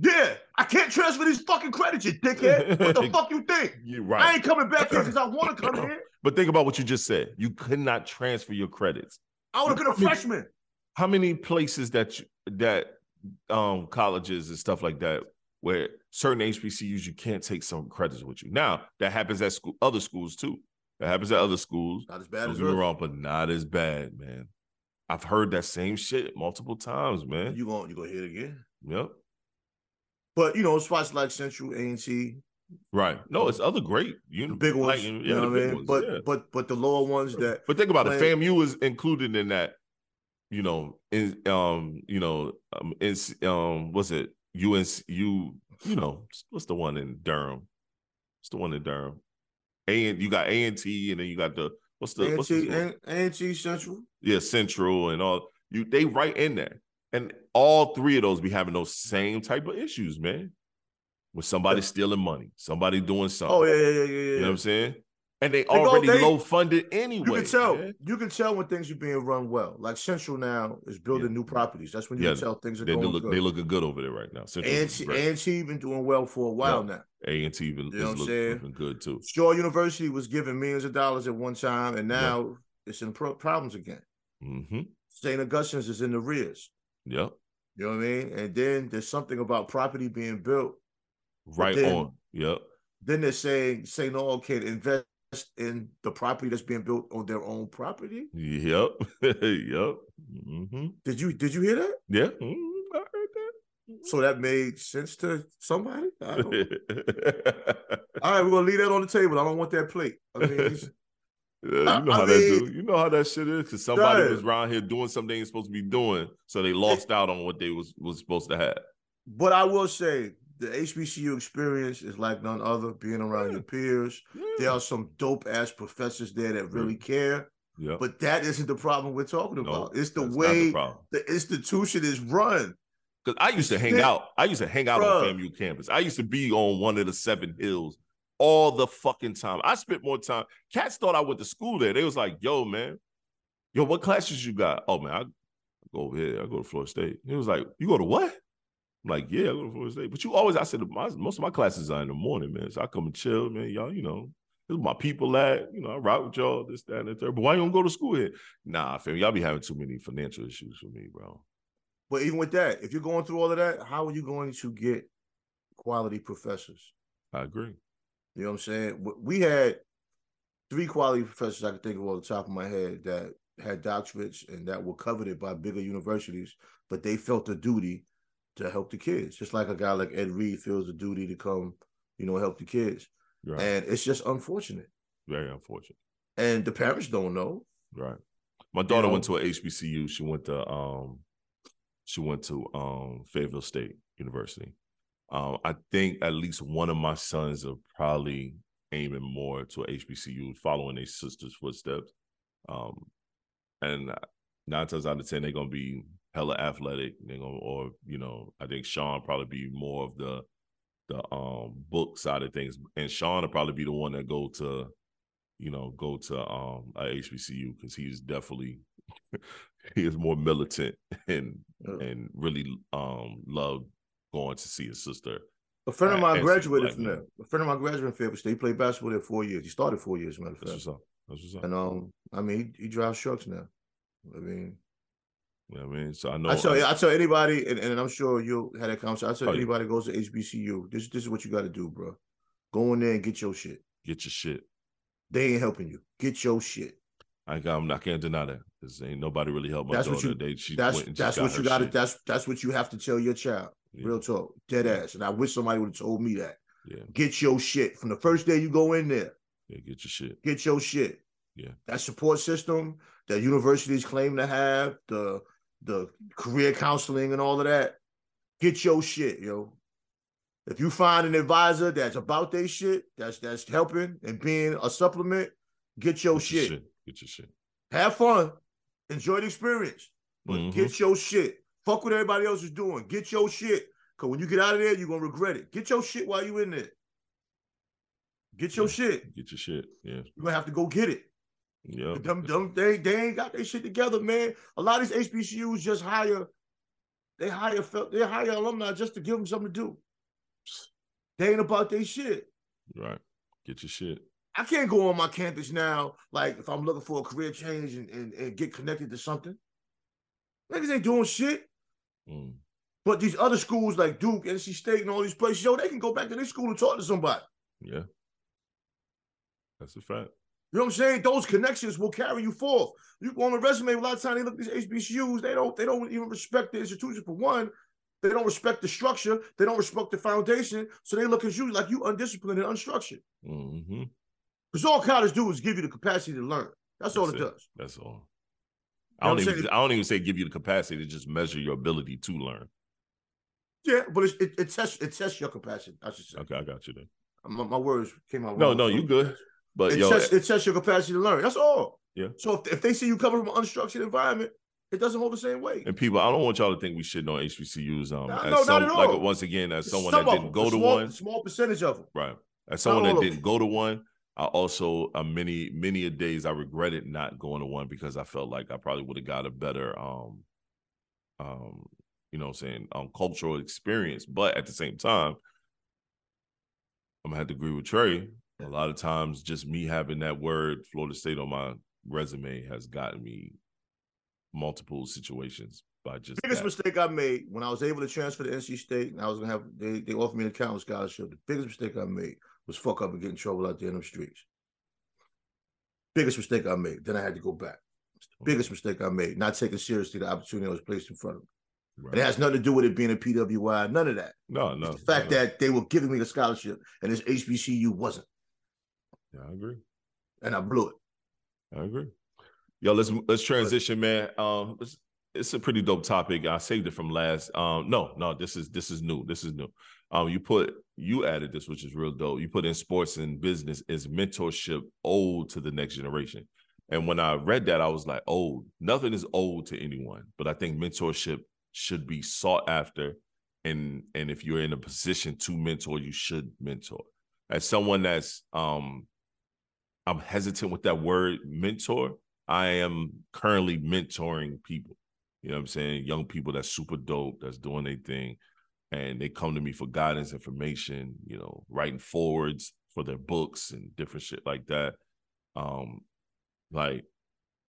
Yeah, I can't transfer these fucking credits, you dickhead. What the fuck you think? You're right. I ain't coming back here because I want to come here. But think about what you just said. You could not transfer your credits. I would have been a freshman. How many places that you, that um colleges and stuff like that where certain HBCUs you can't take some credits with you. Now that happens at school, other schools too. That happens at other schools. Not as bad Don't as get me wrong, but not as bad, man. I've heard that same shit multiple times, man. You gonna you gonna hear it again? yep. But you know, spots like Central, A and T, Right. No, it's other great. You big ones. like, you yeah, know what I mean? ones, but yeah. but but the lower ones that But think about it. Like- FAMU is included in that. You know, in um, you know, um, in um, what's it? UNC, you, you know, what's the one in Durham? What's the one in Durham? A and you got A and T, and then you got the what's the A and what's T? A and T Central. yeah Central and all. You they right in there, and all three of those be having those same type of issues, man. With somebody stealing money, somebody doing something. Oh yeah, yeah, yeah, yeah, You know what I'm saying? And they go- already they- low funded anyway. You can tell. man. You can tell when things are being run well. Like Central now is building Yeah. new properties. That's when you Yeah, can tell things are They, they going look good. they looking good over there right now. Central and T, great. and T been doing well for a while now. A and T even You know is what I'm look, saying? looking good too. Shaw University was giving millions of dollars at one time, and Yeah. now it's in pro- problems again. hmm St. Augustine's is in the rears. Yep. You know what I mean? And then there's something about property being built. Right then- on. Yep. Then they're saying St. All can invest in the property that's being built on their own property. Yep. yep. hmm Did you did you hear that? Yeah. Mhm. I heard that. So that made sense to somebody. I don't know. All right, we're gonna leave that on the table. I don't want that plate. I mean, Yeah, you know I- how that do. You know how that shit is because somebody was around here doing something they ain't supposed to be doing, so they lost out on what they was was supposed to have. but I will say the HBCU experience is like none other. Being around your peers, there are some dope ass professors there that really care. Yeah. But that isn't the problem we're talking No, about. It's the way problem. the institution is run. Because I used to hang Shit. out. I used to hang out Bruh. on FAMU campus. I used to be on one of the seven hills all the fucking time. I spent more time. Cats thought I went to school there. They was like, yo, man, yo, what classes you got? Oh man, I go over here. I go to Florida State. He was like, you go to what? I'm like, yeah, I go to Florida State. But you always, I said, my, most of my classes are in the morning, man. So I come and chill, man. Y'all, you know, this is my people at, you know, I rock with y'all, this, that, and the third. But why you don't go to school here? Nah, fam, y'all be having too many financial issues for me, bro. But even with that, if you're going through all of that, how are you going to get quality professors? I agree. You know what I'm saying? We had three quality professors I could think of off the top of my head that had doctorates and that were coveted by bigger universities, but they felt the duty to help the kids, just like a guy like Ed Reed feels the duty to come, you know, help the kids. Right. And it's just unfortunate. Very unfortunate. And the parents don't know. Right. My daughter know? went to a HBCU. She went to um she went to um Fayetteville State University. Um, I think at least one of my sons are probably aiming more to a HBCU, following their sister's footsteps. Um, and nine times out of ten, they're gonna be hella athletic. They're gonna, or you know, I think Sean probably be more of the the um book side of things, and Sean will probably be the one that go to, you know, go to um a HBCU because he's definitely he is more militant and Uh, and really um love going to see his sister. A friend of mine graduated from there. A friend of mine graduated from Fayetteville State. He played basketball there four years. He started four years, matter of That's fact. what's up. That's what's up. And um, I mean, he, he drives trucks now. I mean, You know what I mean? So I know I tell I- you, I tell anybody, and, and I'm sure you'll have that conversation. I tell Oh, anybody who goes to HBCU, this this is what you got to do, bro. Go in there and get your shit. get your shit. They ain't helping you. Get your shit. I got, I'm not, I can't deny that because ain't nobody really helped my That's what you- they, she That's went and just that's what you got to. That's that's what you have to tell your child. Yeah. Real talk, dead ass. And I wish somebody would have told me that. Yeah, Get your shit from the first day you go in there. yeah, get your shit. Get your shit. Yeah. That support system that universities claim to have, the the career counseling and all of that. Get your shit, yo. If you find an advisor that's about their shit, that's that's helping and being a supplement, get your Get your shit. Get your shit. Have fun, enjoy the experience, but Mhm. get your shit. Fuck what everybody else is doing. Get your shit. Cause when you get out of there, you're gonna regret it. Get your shit while you're in there. Get your Yeah. shit. Get your shit. Yeah. You're gonna have to go get it. Yeah. Them, them, they, they ain't got their shit together, man. A lot of these HBCUs just hire, they hire they hire alumni just to give them something to do. They ain't about their shit. Right. Get your shit. I can't go on my campus now, like if I'm looking for a career change and, and, and get connected to something. Niggas ain't doing shit. Mm. But these other schools like Duke, NC State, and all these places, yo, they can go back to their school and talk to somebody. Yeah. That's a fact. You know what I'm saying? Those connections will carry you forth. You go on a resume, a lot of times they look at these HBCUs, they don't, they don't even respect the institution for one. They don't respect the structure, they don't respect the foundation. So they look at you like you undisciplined and unstructured. hmm Because all college do is give you the capacity to learn. That's, all it, it. does. That's all. I don't even. I don't even say give you the capacity to just measure your ability to learn. Yeah, but it's, it, it tests it tests your capacity. I should say. Okay, I got you then. My, my words came out. No, wrong. no, you good. But It, yo, tests, it tests your capacity to learn. That's all. Yeah. So if, if they see you coming from an unstructured environment, it doesn't hold the same weight. and people, I don't want y'all to think we shitting on HBCUs. Um, No, as no, not some, at like once again, as someone Some that didn't them, go to small, one, small percentage of them. right? As someone that didn't go to one, I also uh, many many a days I regretted not going to one because I felt like I probably would have got a better um um you know what I'm saying um cultural experience. But at the same time, I'm gonna have to agree with Tre. A lot of times, just me having that word Florida State on my resume has gotten me multiple situations by just biggest that. mistake I made when I was able to transfer to NC State and I was gonna have they, they offered me an accounting scholarship. The biggest mistake I made was fuck up and get in trouble out there in them streets. Biggest mistake I made. Then I had to go back. Biggest mistake I made, not taking seriously the opportunity that was placed in front of me. Right. It has nothing to do with it being a PWI, none of that. no, no. It's the fact no. that they were giving me the scholarship and this HBCU wasn't. Yeah, I agree. And I blew it. I agree. Yo, let's let's transition, man. Um, it's, it's a pretty dope topic. I saved it from last. Um, no, no, this is this is new. This is new. Um, you put you added this, which is real dope. You put in sports and business is mentorship old to the next generation. And when I read that, I was like, old. Nothing is old to anyone, but I think mentorship should be sought after. And and if you're in a position to mentor, you should mentor. As someone that's um I'm hesitant with that word mentor. I am currently mentoring people. You know what I'm saying? Young people that's super dope, that's doing their thing. And they come to me for guidance, information, you know, writing forwards for their books and different shit like that. Um, like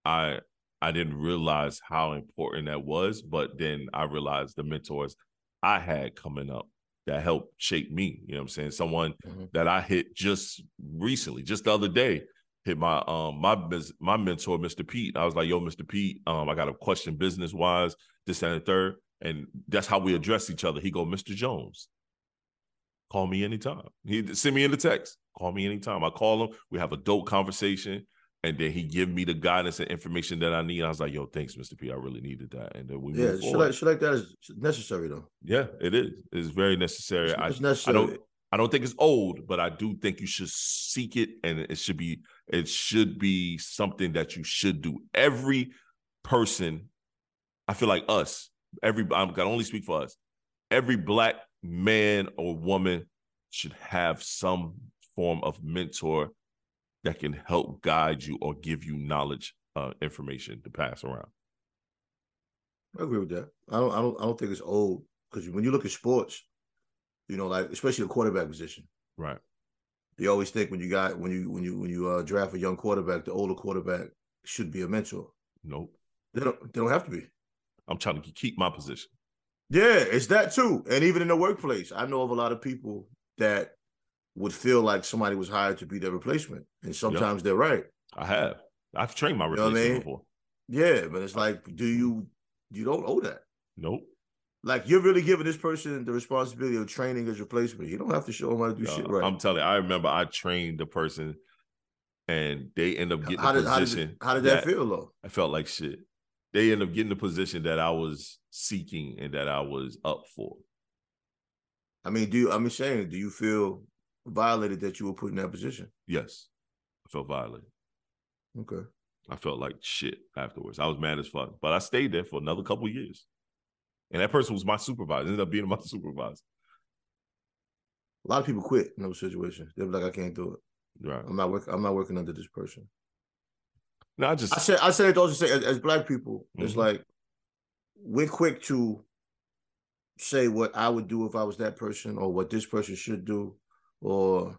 I I didn't realize how important that was, but then I realized the mentors I had coming up that helped shape me. You know what I'm saying? Someone Mhm. that I hit just recently, just the other day, hit my um my my mentor, Mr. Pete. I was like, yo, Mr. Pete, um, I got a question business wise, this and the third. And that's how we address each other. He go, Mr. Jones, call me anytime. He send me in the text, call me anytime. I call him, we have a dope conversation. And then he give me the guidance and information that I need. I was like, yo, thanks, Mr. P. I really needed that. And then we Yeah, shit like, shit like that is necessary though. Yeah, it is. It's very necessary. It's, I, it's I necessary. don't I don't think it's old, but I do think you should seek it and it should be it should be something that you should do. Every person, I feel like us, every I'm gonna only speak for us. Every black man or woman should have some form of mentor that can help guide you or give you knowledge, uh, information to pass around. I agree with that. I don't. I don't. I don't think it's old because when you look at sports, you know, like especially the quarterback position, Right. you always think when you got when you when you when you uh, draft a young quarterback, the older quarterback should be a mentor. Nope. They don't. They don't have to be. I'm trying to keep my position. Yeah, it's that too. And even in the workplace, I know of a lot of people that would feel like somebody was hired to be their replacement. And sometimes they're right. I have. I've trained my You know I replacement mean? before. Yeah, but it's like, do you you don't owe that? Nope. Like you're really giving this person the responsibility of training his replacement. You don't have to show him how to do No, shit right. I'm telling you, I remember I trained the person and they end up getting how the did, how did, position. how did that, feel though? I felt like shit. They end up getting the position that I was seeking and that I was up for. I mean, do you I'm saying, do you feel violated that you were put in that position? Yes. I felt violated. Okay. I felt like shit afterwards. I was mad as fuck. But I stayed there for another couple years. And that person was my supervisor, ended up being my supervisor. A lot of people quit in those situations. They're like, I can't do it. Right. I'm not working. I'm not working under this person. No, I just I said. I said it also say as, as black people, it's Mhm. like we're quick to say what I would do if I was that person, or what this person should do, or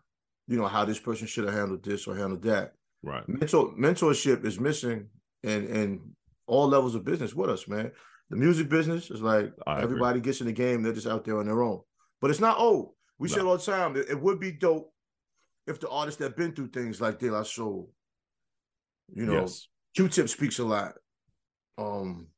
you know how this person should have handled this or handled that. right. Mentor mentorship is missing in in all levels of business with us, man. The music business is like I agree. everybody gets in the game; they're just out there on their own. But it's not old. We say it all the time. It, would be dope if the artists that been through things like De La Soul, you know, yes. Q-Tip speaks a lot. Um,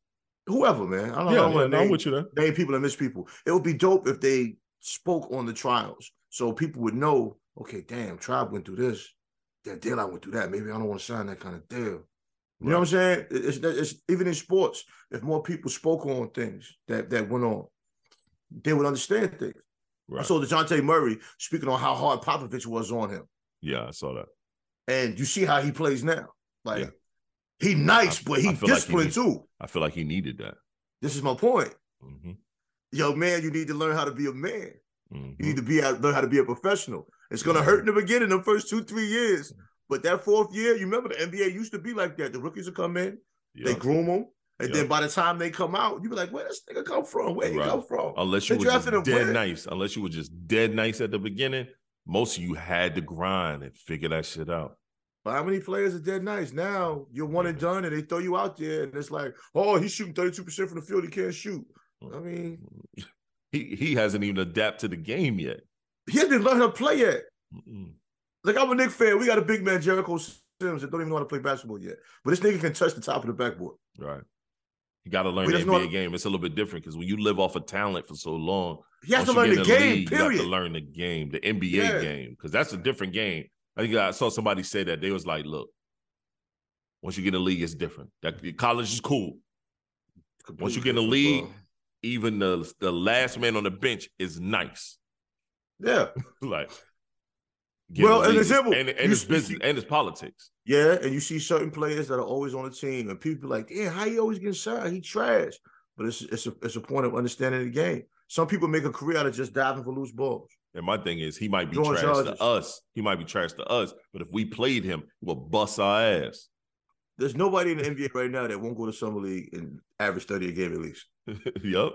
whoever, man. I don't, I Yeah, don't yeah, want to name, with you there. name people and miss people. It would be dope if they spoke on the trials, so people would know. Okay, damn, Tribe went through this. That deal I went through that. Maybe I don't want to sign that kind of deal. You know what I'm saying? It's, it's even in sports. If more people spoke on things that that went on, they would understand things. I Right. saw Dejounte Murray speaking on how hard Popovich was on him, Yeah, I saw that. and you see how he plays now. Like Yeah. he nice, I- but he I feel like he disciplined too. I feel like he needed that. This is my point. hmm Yo, man, you need to learn how to be a man. Hmm You need to be learn how to be a professional. It's gonna hurt in the beginning, the first two, three years. But that fourth year, you remember the NBA used to be like that. The rookies would come in, they groom them, and Yeah. then by the time they come out, you be like, "Where does this nigga come from? Where he Right. come from?" Unless you They were just drafted him dead where? nice. Unless you were just dead nice at the beginning, most of you had to grind and figure that shit out. But how many players are dead nice? Now you're one and done, and they throw you out there, and it's like, "Oh, he's shooting 32 percent from the field. He can't shoot." Mm. I mean, He he hasn't even adapted to the game yet. he hasn't learned how to play yet. Mm-mm. Like I'm a Knick fan. We got a big man, Jericho Sims, that don't even know how to play basketball yet. But this nigga can touch the top of the backboard. Right. You got to learn the NBA game. It's a little bit different because when you live off of talent for so long, He has once to you learn the in game. league, You have to learn the game, the NBA Yeah. game, because that's a different game. I think I saw somebody say that they was like, "Look, once you get in the league, it's different. That college is cool. Once you get in the league, even the the last man on the bench is nice. Yeah, like, Well, an example, and, and it's see- business and it's politics. yeah. And you see certain players that are always on the team, and people like, "Yeah, how you always getting signed? He trash." But it's it's a it's a point of understanding the game. Some people make a career out of just diving for loose balls. And my thing is, he might be Throwing trash charges. to us. He might be trash to us. But if we played him, he would bust our ass. There's nobody in the NBA right now that won't go to summer league and average thirty a game at least. yup.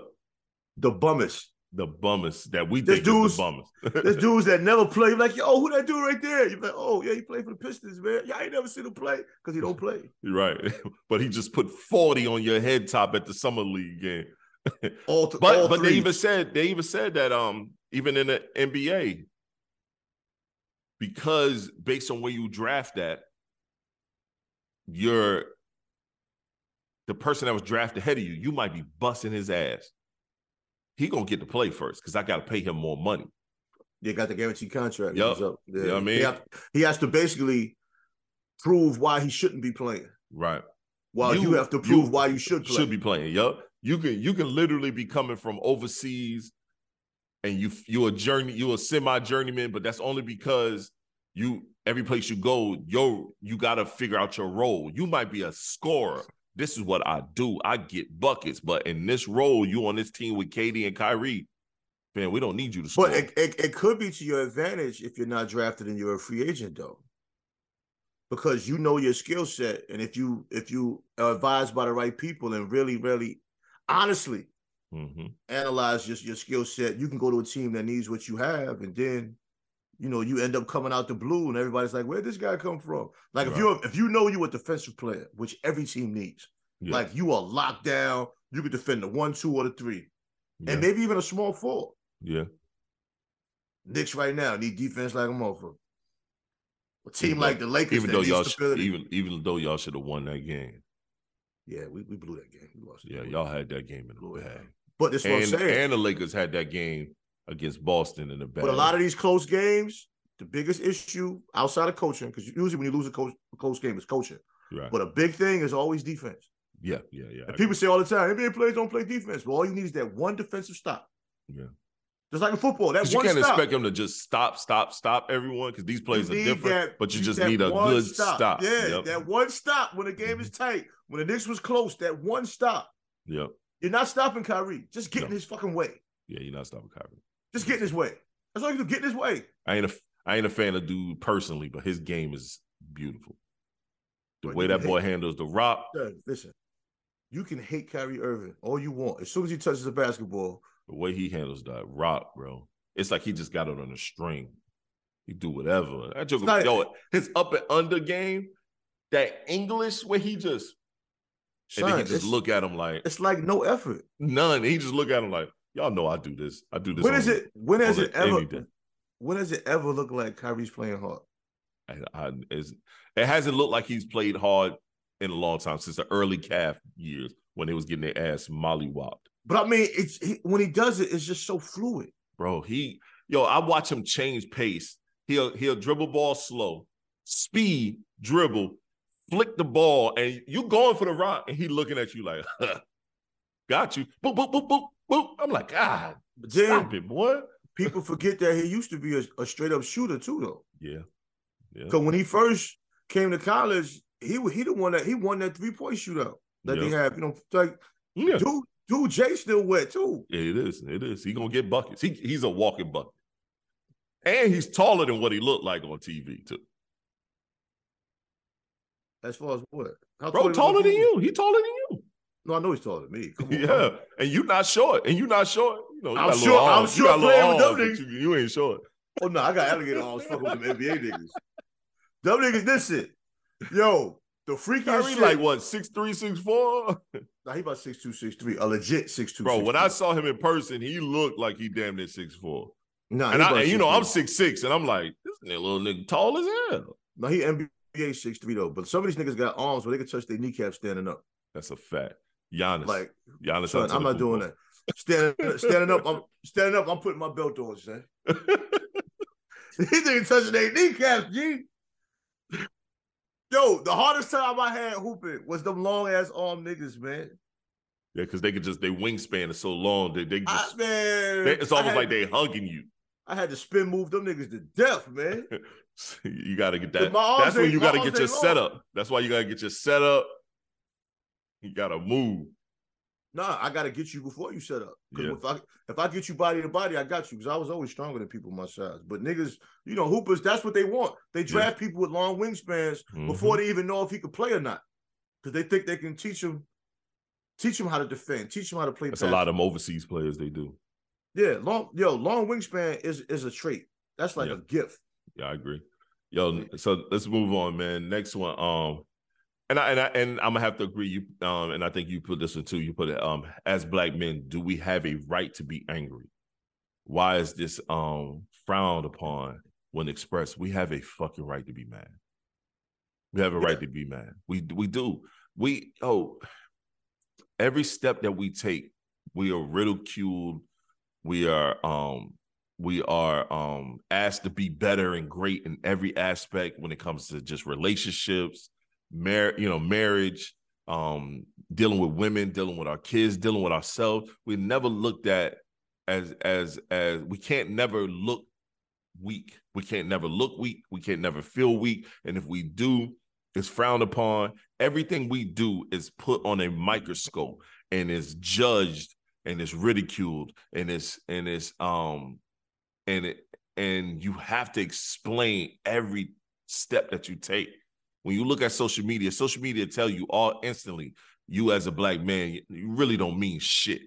The bummers. The bummers that we There's think dudes- the bummers. There's dudes that never play. You're like, yo, who that dude right there? You're like, oh yeah, he played for the Pistons, man. Yeah, I ain't never seen him play because he don't play. right. But he just put 40 on your head top at the summer league game. All, th- But all but they even said they even said that um even in the NBA, because based on where you draft at, you're the person that was drafted ahead of you, you might be busting his ass. He gonna get to play first because I gotta pay him more money. They got the guaranteed contract. He's up. Yeah. You know what I mean? He, have- he has to basically prove why he shouldn't be playing, Right. while you, You- have to prove you why you should play. Should be playing. Yup. You can you can literally be coming from overseas and you you a journey, you a semi journeyman, but that's only because you every place you go, yo, you gotta figure out your role. You might be a scorer. This is what I do. I get buckets, but in this role, you on this team with KD and Kyrie, man, we don't need you to score. But it, it, it could be to your advantage if you're not drafted and you're a free agent, though, because you know your skill set, and if you if you are advised by the right people and really, really, honestly Mhm. analyze just your skill set, you can go to a team that needs what you have, and then you know you end up coming out the blue, and everybody's like, "Where'd this guy come from?" Like if you're if you know you a defensive player, which every team needs, Yeah. like you are locked down, you could defend the one, two, or the three, Yeah. and maybe even a small four. yeah. Knicks right now need defense like a motherfucker. A team Even like though- the Lakers, Even though y'all, sh- stability. even even though y'all should have won that game. yeah, we, we blew that game. We lost. Yeah, y'all had that game in the bag. But that's what And I'm saying. and the Lakers had that game against Boston in the back. But a lot of these close games, the biggest issue outside of coaching, because usually when you lose a coach, a close game, it's coaching. right. But a big thing is always defense. yeah, yeah, yeah. I And people say all the time, NBA players don't play defense. Well, all you need is that one defensive stop. Yeah. Just like in football, that you can't stop. expect them to just stop, stop, stop everyone because these plays are different. that- but you need just need a good stop. Yeah, Yep. that one stop when the game is mm-hmm. tight. When the Knicks was close, that one stop. Yep. You're not stopping Kyrie. Just get in his fucking way. Yeah, you're not stopping Kyrie. Just get in his way. That's all you do. Get in his way. I ain't a I ain't a fan of dude personally, but his game is beautiful. The But way that hate- boy handles the rock, listen, you can hate Kyrie Irving all you want. As soon as he touches the basketball, the way he handles that rock, bro, it's like he just got it on a string. He do whatever. That joke, not- yo, his up and under game, that English where he just and son, then he just look at him like it's like no effort. none. He just look at him like, y'all know I do this. I do this. When on- is it? When has it ever? When has it ever looked like Kyrie's playing hard? I, I, it hasn't looked like he's played hard in a long time since the early calf years when they was getting their ass mollywopped. But I mean, it's he, when he does it, it's just so fluid. Bro, he yo, I watch him change pace. He'll he'll dribble ball slow, speed, dribble, flick the ball, and you going for the rock, and he looking at you like, got you. Boop, boop, boop, boop, boop. I'm like, God, then stop it, boy. people forget that he used to be a, a straight up shooter too, though. Yeah. Yeah. Because when he first came to college, he he the one that he won that three point shootout that they Yeah. have. You know, like Yeah. dude, dude, Jay still wet too. Yeah, it is. It is. He gonna get buckets. He he's a walking bucket. And he's taller than what he looked like on TV, too. As far as what? How Bro, taller than you. He taller than you. No, I know he's taller than me. On, Yeah. And you not short. And you not short. You know, you I'm sure- I'm arms. You sure playing with them arms, but You, you ain't short. Oh no, I got alligator arms fucking with them NBA niggas. Them niggas, listen. Yo, the freakiest Kyrie shit. like what, six three, six four? Nah, he about six two, six three, a legit six two. Bro, when I saw him in person, he looked like he damn near six four. nah, And, I, and you know, I'm six six, and I'm like, this nigga little nigga tall as hell. No, he NBA six three though. But some of these niggas got arms where they can touch their kneecaps standing up. That's a fact. Giannis. Like, Giannis son, I'm not doing that. Standing, standing up, I'm standing up. I'm putting my belt on, son. These niggas touching their kneecaps, G. Yo, the hardest time I had hooping was them long ass arm niggas, man. Yeah, because they could just their wingspan is so long that they I, just man, they, it's almost had- like they hugging you. I had to spin move them niggas to death, man. you got to get that. That's when you got to get your long. setup. That's why you got to get your setup. You got to move. Nah, I gotta get you before you set up. 'Cause Yeah. if I if I get you body to body, I got you. Because I was always stronger than people my size. But niggas, you know, hoopers, that's what they want. They draft people with long wingspans before Mm-hmm. they even know if he could play or not. Because they think they can teach him, teach him how to defend, teach him how to play. That's a lot of them overseas players. They do. yeah, long yo, long wingspan is is a trait. That's like Yeah. a gift. Yeah, I agree. Yo, so let's move on, man. Next one. Um, and I and I and I'm gonna have to agree. You um, and I think you put this one too. You put it um, as black men, do we have a right to be angry? Why is this um frowned upon when expressed? We have a fucking right to be mad. We have a right to be mad. We we do. We oh, every step that we take, we are ridiculed. We are um we are um asked to be better and great in every aspect when it comes to just relationships, mar- you know, marriage, um, dealing with women, dealing with our kids, dealing with ourselves. We never looked at as as as we can't never look weak. We can't never look weak. We can't never feel weak. And if we do, it's frowned upon. Everything we do is put on a microscope and is judged and is ridiculed and it's and it's um and it and you have to explain every step that you take. When you look at social media, social media tell you all instantly, you as a black man, you- really don't mean shit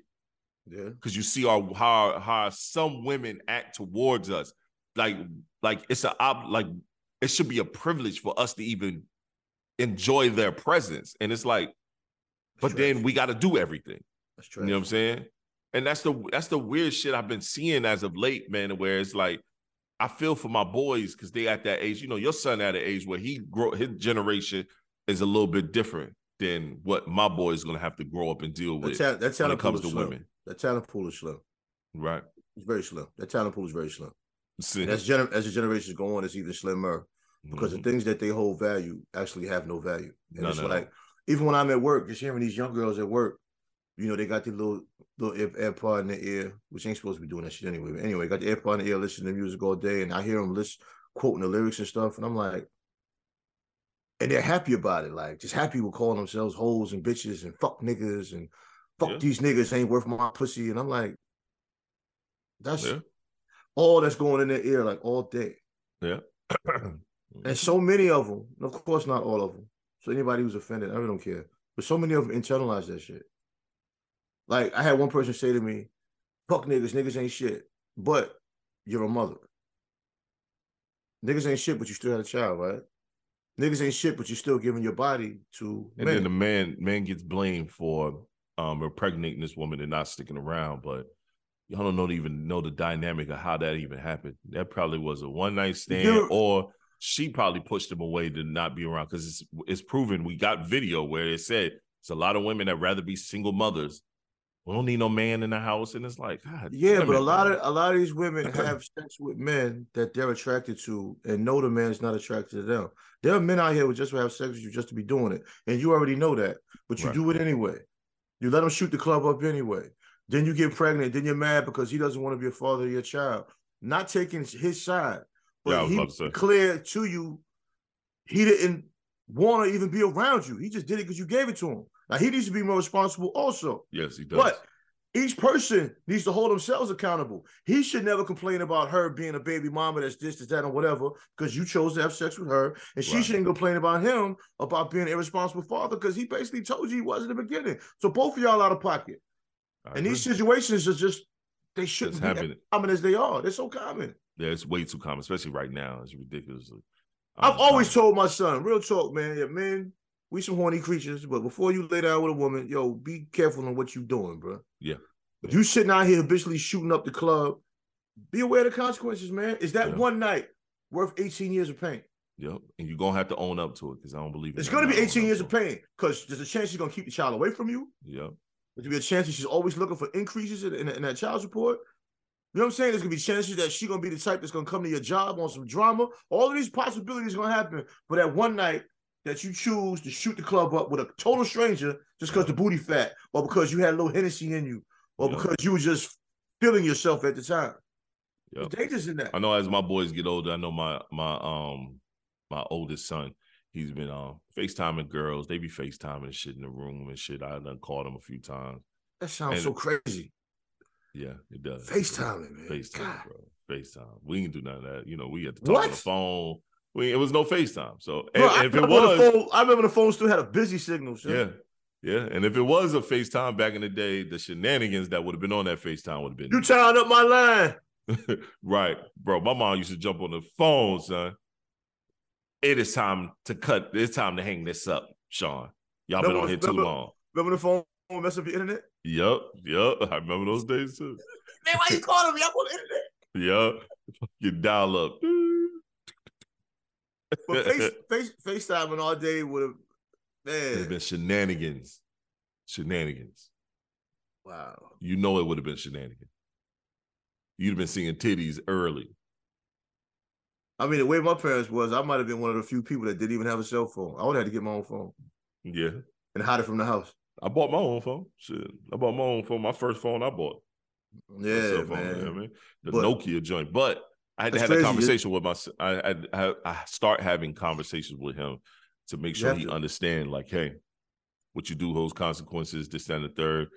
Yeah. because you see our how how some women act towards us like like it's a ob like it should be a privilege for us to even enjoy their presence and it's like but then we got to do everything That's true. You know what I'm saying? And that's the that's the weird shit I've been seeing as of late, man. Where it's like I feel for my boys because they at that age. You know, your son at an age where he grow his generation is a little bit different than what my boy is gonna have to grow up and deal with ta- that when talent it comes to slim. women. That talent pool is slim. Right. It's very slim. That talent pool is very slim. See? As gener- as the generations go on, it's even slimmer because Mhm. the things that they hold value actually have no value. And No, it's no, no. like even when I'm at work, just hearing these young girls at work, you know, they got the little little air- AirPod in their ear, which ain't supposed to be doing that shit anyway. But anyway, got the AirPod in the ear, listening to music all day, and I hear them list quoting the lyrics and stuff, and I'm like, and they're happy about it, like just happy with calling themselves hoes and bitches and fuck niggas and fuck Yeah. these niggas ain't worth my pussy, and I'm like, that's Yeah. all that's going in their ear like all day. Yeah. and so many of them, of course not all of them. So anybody who's offended, I really don't care. But so many of them internalize that shit. Like I had one person say to me, "Fuck niggas, niggas ain't shit." But you're a mother. Niggas ain't shit, but you still had a child, right? Niggas ain't shit, but you're still giving your body to And men. then the man man gets blamed for um impregnating this woman and not sticking around, but y'all don't know to even know the dynamic of how that even happened. That probably was a one night stand, or she probably pushed him away to not be around because it's it's proven. We got video where it said it's a lot of women that rather be single mothers. We don't need no man in the house, and it's like, God, Yeah, but a lot man. of a lot of these women have sex with men that they're attracted to, and know the man's not attracted to them. There are men out here who just have sex with you just to be doing it, and you already know that, but you Right. do it anyway. You let them shoot the club up anyway. Then you get pregnant. Then you're mad because he doesn't want to be a father of your child. Not taking his side, but Yeah, he to to you he didn't want to even be around you. He just did it because you gave it to him. Now he needs to be more responsible also. yes, he does. But each person needs to hold themselves accountable. He should never complain about her being a baby mama that's this, that's that, or whatever, because you chose to have sex with her. And she Right. shouldn't complain about him about being an irresponsible father because he basically told you he was in the beginning. So both of y'all out of pocket. I and these situations are just they shouldn't It's be happening. as common as they are. They're so common. Yeah, it's way too common, especially right now. It's ridiculously. I've oh, always uncommon. told my son, real talk, man. Yeah, men, we some horny creatures, but before you lay down with a woman, yo, be careful on what you doing, bro. Yeah. If you sitting out here habitually shooting up the club, be aware of the consequences, man. Is that Yeah. one night worth 18 years of pain? Yep, and you're gonna have to own up to it because I don't believe It's gonna be 18 years of pain because there's a chance she's gonna keep the child away from you. Yep, There's gonna be a chance that she's always looking for increases in, in, in that child support. You know what I'm saying? There's gonna be chances that she's gonna be the type that's gonna come to your job on some drama. All of these possibilities gonna happen. But that one night that you choose to shoot the club up with a total stranger just because the booty fat, or because you had a little Hennessy in you, or Yeah. because you were just feeling yourself at the time. Yep. Dangers in that. I know as my boys get older, I know my my um my oldest son, he's been um FaceTiming girls. They be FaceTiming shit in the room and shit. I done called him a few times. That sounds and- so crazy. Yeah, it does. FaceTiming, man. FaceTime, God. bro. FaceTime. We didn't do none of that. You know, we had to talk on the phone. We it was no FaceTime. So Bro, and if it was, phone, I remember the phone still had a busy signal. son. yeah. Yeah, and if it was a FaceTime back in the day, the shenanigans that would have been on that FaceTime would have been You tied up my line. right, bro. My mom used to jump on the phone, son. It is time to cut. It's time to hang this up, Sean. Y'all been on here too remember- long. Remember the phone mess up your internet? Yup, yup. I remember those days too. Man, why you calling me? I'm on the internet. Yup. You dial up. But face, face, FaceTiming all day would have, It'd man. been shenanigans. Shenanigans. Wow. You know it would have been shenanigans. You'd have been seeing titties early. I mean, the way my parents was, I might have been one of the few people that didn't even have a cell phone. I would have had to get my own phone Yeah. and hide it from the house. I bought my own phone. Shit. I bought my own phone. My first phone I bought. Yeah, phone, man. you know I mean? The But- Nokia joint. But I had to have crazy. a conversation with my I I start having conversations with him to make sure he to. understand, like, hey, what you do holds consequences, this, that, and the third.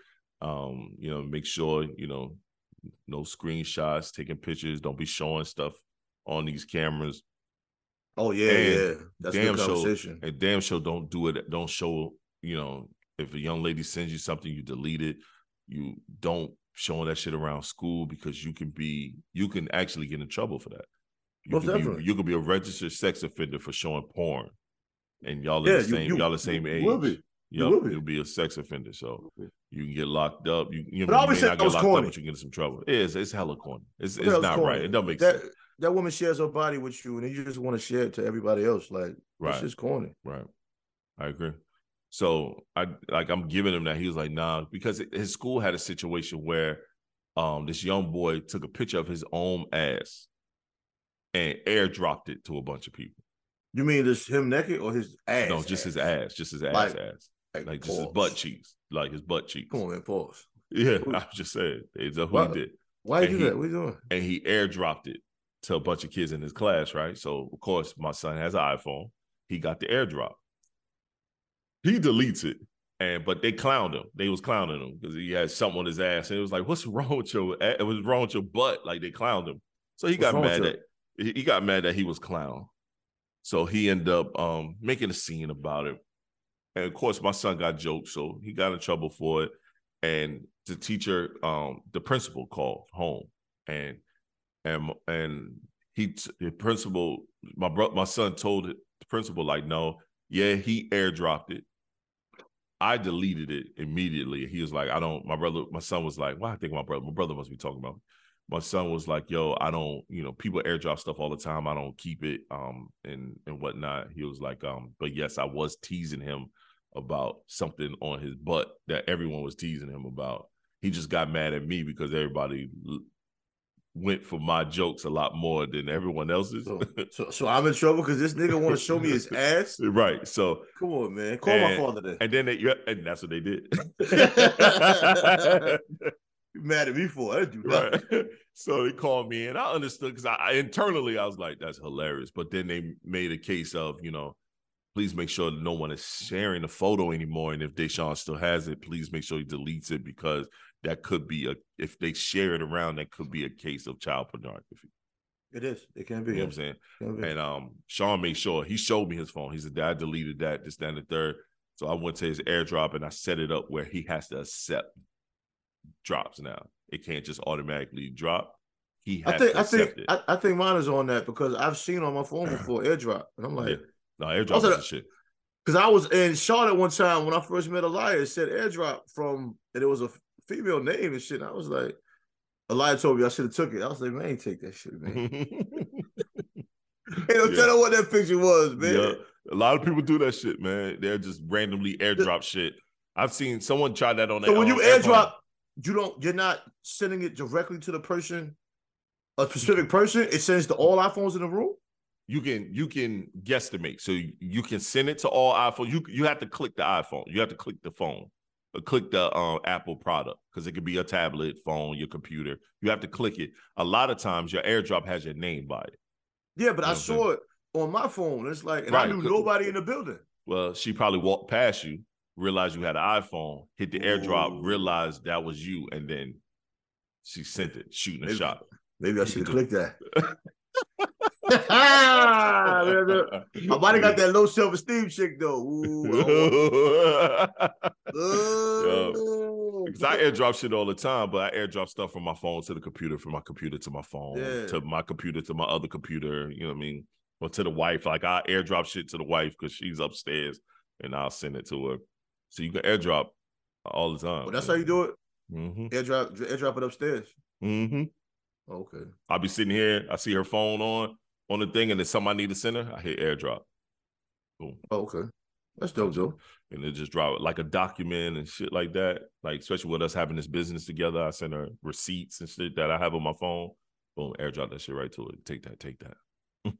Um, you know, make sure, you know, no screenshots, taking pictures, don't be showing stuff on these cameras. Oh yeah, And yeah. That's a damn good conversation. And damn show don't do it. Don't show, you know, if a young lady sends you something, you delete it. You don't show that shit around school because you can be you can actually get in trouble for that. You Most could be you could be a registered sex offender for showing porn. And y'all are Yeah, the same, you- y'all the same you age. will be. You will be. You'll be a sex offender. So You can get locked up. You, you, But know, I always said not that get was corny. up, but you get in some trouble. It is. It's hella corny. It's, it's not corny? right. It doesn't make that, sense. That woman shares her body with you, and you just want to share it to everybody else. Like, Right. it's just corny. Right. I agree. So I like I'm giving him that. He was like, nah, because his school had a situation where um this young boy took a picture of his own ass and airdropped it to a bunch of people. You mean just him naked or his ass? no, just his ass, just his ass Like- ass. Like, Like just his butt cheeks. Like his butt cheeks. Come on, man, pause. Yeah, I was just saying. That's what What? he did. Why you do that? What you doing? and he airdropped it to a bunch of kids in his class, right? So of course my son has an iPhone. He got the airdrop. He deletes it, and but they clowned him. They was clowning him because he had something on his ass, and it was like, "What's wrong with your? a- It was wrong with your butt." Like they clowned him. So he What's got mad that he got mad that he was clown. So he ended up um making a scene about it, and of course my son got joked, so he got in trouble for it. And the teacher, um, the principal called home, and and and he the principal my bro my son told the principal like no yeah he airdropped it i deleted it immediately he was like i don't my brother my son was like well i think my brother my brother must be talking about my son was like yo i don't you know people airdrop stuff all the time i don't keep it um and and whatnot. He was like um but yes i was teasing him about something on his butt that everyone was teasing him about. He just got mad at me because everybody went for my jokes a lot more than everyone else's. So, so, so I'm in trouble because this nigga want to show me his ass. right. So Come on, man. Call my father then. and then they yeah, and that's what they did. Mad at me for? it. I didn't do nothing. right. So they called me and I understood because I, I internally I was like, that's hilarious. But then they made a case of, you know, please make sure no one is sharing the photo anymore. And if Deshaun still has it, please make sure he deletes it because that could be a if they share it around, that could be a case of child pornography. It is. It can be. You know what I'm saying? It can be. And um, Sean made sure he showed me his phone. He said, Dad deleted that, this, that, and the third. So I went to his airdrop and I set it up where he has to accept drops now. It can't just automatically drop. He has I think to I think it. I, I think mine is on that because I've seen on my phone before airdrop, and I'm like, Yeah. No, airdrop Also, is the shit. because I was in Charlotte one time when I first met Elia, it said airdrop from, and it was a female name and shit. And I was like, Elia told me I should have took it. I was like, man, ain't take that shit, man. Hey, don't Yeah. tell her what that picture was, man. Yeah. A lot of people do that shit, man. They're just randomly airdrop shit. I've seen someone try that on So their when you airdrop, you don't you're not sending it directly to the person, a specific person. It sends to all iPhones in the room. You can you can guesstimate. So you, can send it to all iPhone. You you have to click the iPhone. You have to click the phone. Or click the um, Apple product because it could be a tablet, phone, your computer. You have to click it. A lot of times, your AirDrop has your name by it. Yeah, but You know I saw it on my phone. It's like, and I knew nobody in the building. Well, she probably walked past you, realized you had an iPhone, hit the AirDrop, Ooh. realized that was you, and then she sent it, shooting a Maybe- shot. Maybe I should click that. I might have got that low self esteem chick though. Ooh, I don't. Because I airdrop shit all the time, but I airdrop stuff from my phone to the computer, from my computer to my phone, Yeah. to my computer to my other computer. You know what I mean? Or to the wife. Like I airdrop shit to the wife because she's upstairs, and I'll send it to her. So you can airdrop all the time. Well, that's how you do it. Mm-hmm. Airdrop, airdrop it upstairs. Mm-hmm. Okay. I'll be sitting here. I see her phone on on the thing, and then somebody need to send her. I hit airdrop. Boom. Oh, okay. That's dope, Joe. and it just drop it like a document and shit like that. Like especially with us having this business together, I send her receipts and shit that I have on my phone. Boom, airdrop that shit right to it. Take that, take that. I You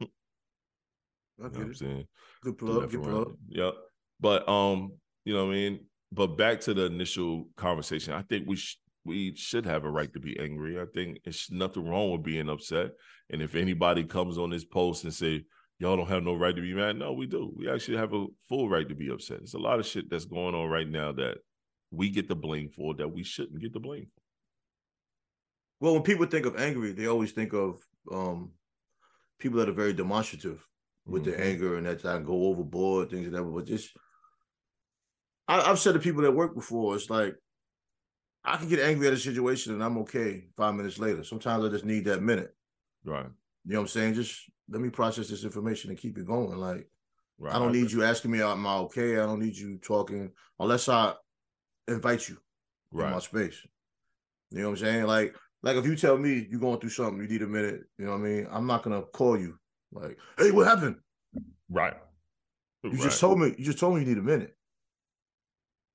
know get what I'm it. saying? Good plug. Good plug. Yep. But um, you know what I mean. But back to the initial conversation, I think we sh- we should have a right to be angry. I think it's nothing wrong with being upset. And if anybody comes on this post and say y'all don't have no right to be mad, no, we do. We actually have a full right to be upset. There's a lot of shit that's going on right now that we get the blame for that we shouldn't get the blame for. Well, when people think of angry, they always think of um people that are very demonstrative with their Mhm. anger and that time go overboard, things like that. But just I, I've said to people that work before, it's like I can get angry at a situation and I'm okay five minutes later. Sometimes I just need that minute. Right. You know what I'm saying? Just let me process this information and keep it going. Like Right. I don't need you asking me, am I okay? I don't need you talking unless I invite you. in my space. You know what I'm saying? Like, like if you tell me you're going through something, you need a minute. You know what I mean? I'm not gonna call you like, hey, what happened? Right. You right. just told me. You just told me you need a minute,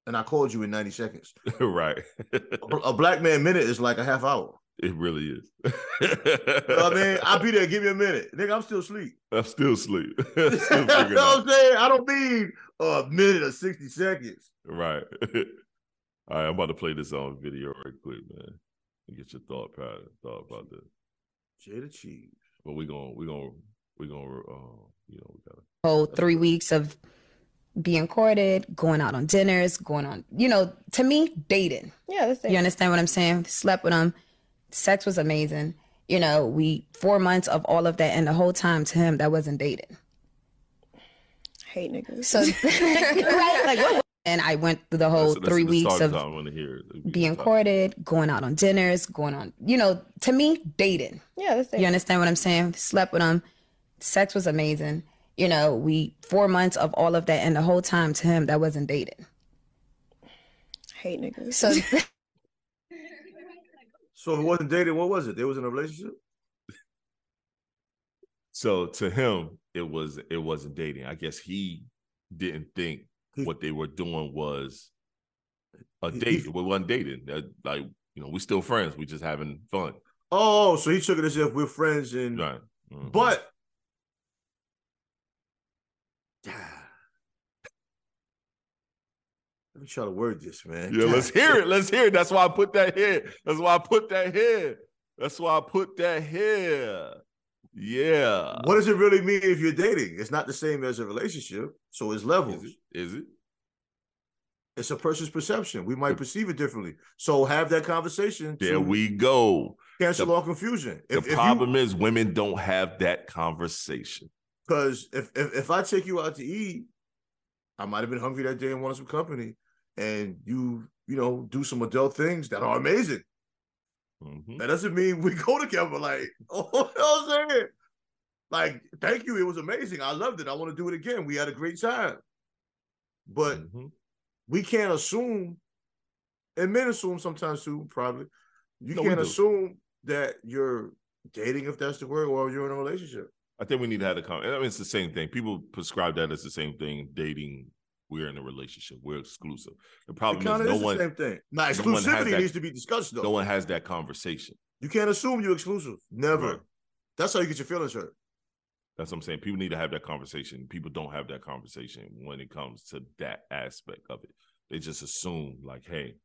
and I called you in 90 seconds. right. A, a black man minute is like a half hour. it really is. You know what I mean? I'll be there. Give me a minute, nigga. I'm still asleep. I'm still asleep. still you know figuring what. I'm saying? I don't need a minute or 60 seconds. Right. All right, I'm about to play this on video right quick, man. And get your thought pattern, thought about this. Jada Cheese. But we're gonna we gonna we gonna uh you know we gotta whole three weeks of being courted, going out on dinners, going on, you know, to me, dating. Yeah, that's it. You understand what I'm saying? Slept with him. Sex was amazing. You know, we four months of all of that, and the whole time to him, that wasn't dating. hate niggas. So, right? Like, what? And I went through the whole That's- that's three the weeks of time I want to hear. being courted, going out on dinners, going on, you know, to me, dating. yeah, that's it. You understand what I'm saying? Slept with him. Sex was amazing. You know, we four months of all of that, and the whole time to him, that wasn't dating. hate niggas. So, So if it wasn't dating, what was it? They was in a relationship? So to him, it was it wasn't dating. I guess he didn't think He- what they were doing was a He- date. he- It wasn't dating. That, like you know, we still friends. We just having fun. Oh, so he took it as if we're friends and Right. Mhm. but let me try to word this, man. Yeah, let's hear it. Let's hear it. That's why I put that here. That's why I put that here. That's why I put that here. Yeah. What does it really mean if you're dating? It's not the same as a relationship. So it's levels. is it? Is it? It's a person's perception. We might perceive it differently. So have that conversation. There we go. cancel the- all confusion. The problem is women don't have that conversation. Because if, if if I take you out to eat, I might have been hungry that day and wanted some company, and you you know do some adult things that are amazing. Mhm. That doesn't mean we go together. Like, oh, you know what I'm saying? Like, thank you. It was amazing. I loved it. I want to do it again. We had a great time. But Mhm. we can't assume, and men assume sometimes too, probably. You No, can't assume that you're dating, if that's the word, or you're in a relationship. I think we need to have a con. I mean, it's the same thing. People prescribe that as the same thing. Dating, we're in a relationship. We're exclusive. The problem is no is one, the same thing. Now, no exclusivity that- needs to be discussed, though. no one has that conversation. You can't assume you're exclusive. Never. Right. That's how you get your feelings hurt. That's what I'm saying. People need to have that conversation. People don't have that conversation when it comes to that aspect of it. They just assume, like, hey,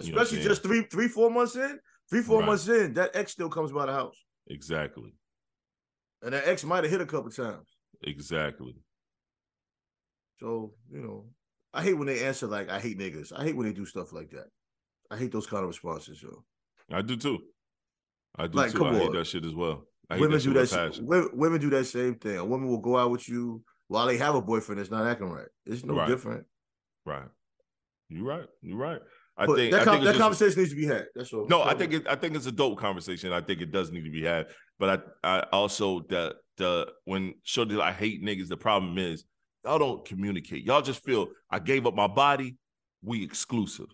you know what I'm Especially just three, three, four months in. Three, four Right. months in, that ex still comes by the house. exactly, And that ex might have hit a couple times. exactly. So, you know, I hate when they answer like I hate niggas. I hate when they do stuff like that. I hate those kind of responses, yo. I do too. I do Like, too. I hate that shit as well. I hate Women that do that Women, women do that same thing. A woman will go out with you while they have a boyfriend that's not acting right. It's no Right. different. Right. You're right. You're right. I But think that, I think that just- conversation needs to be had. That's all. No, I think it, I think it's a dope conversation. I think it does need to be had. But I, I also the the when shorty I hate niggas. The problem is y'all don't communicate. Y'all just feel I gave up my body. We exclusive.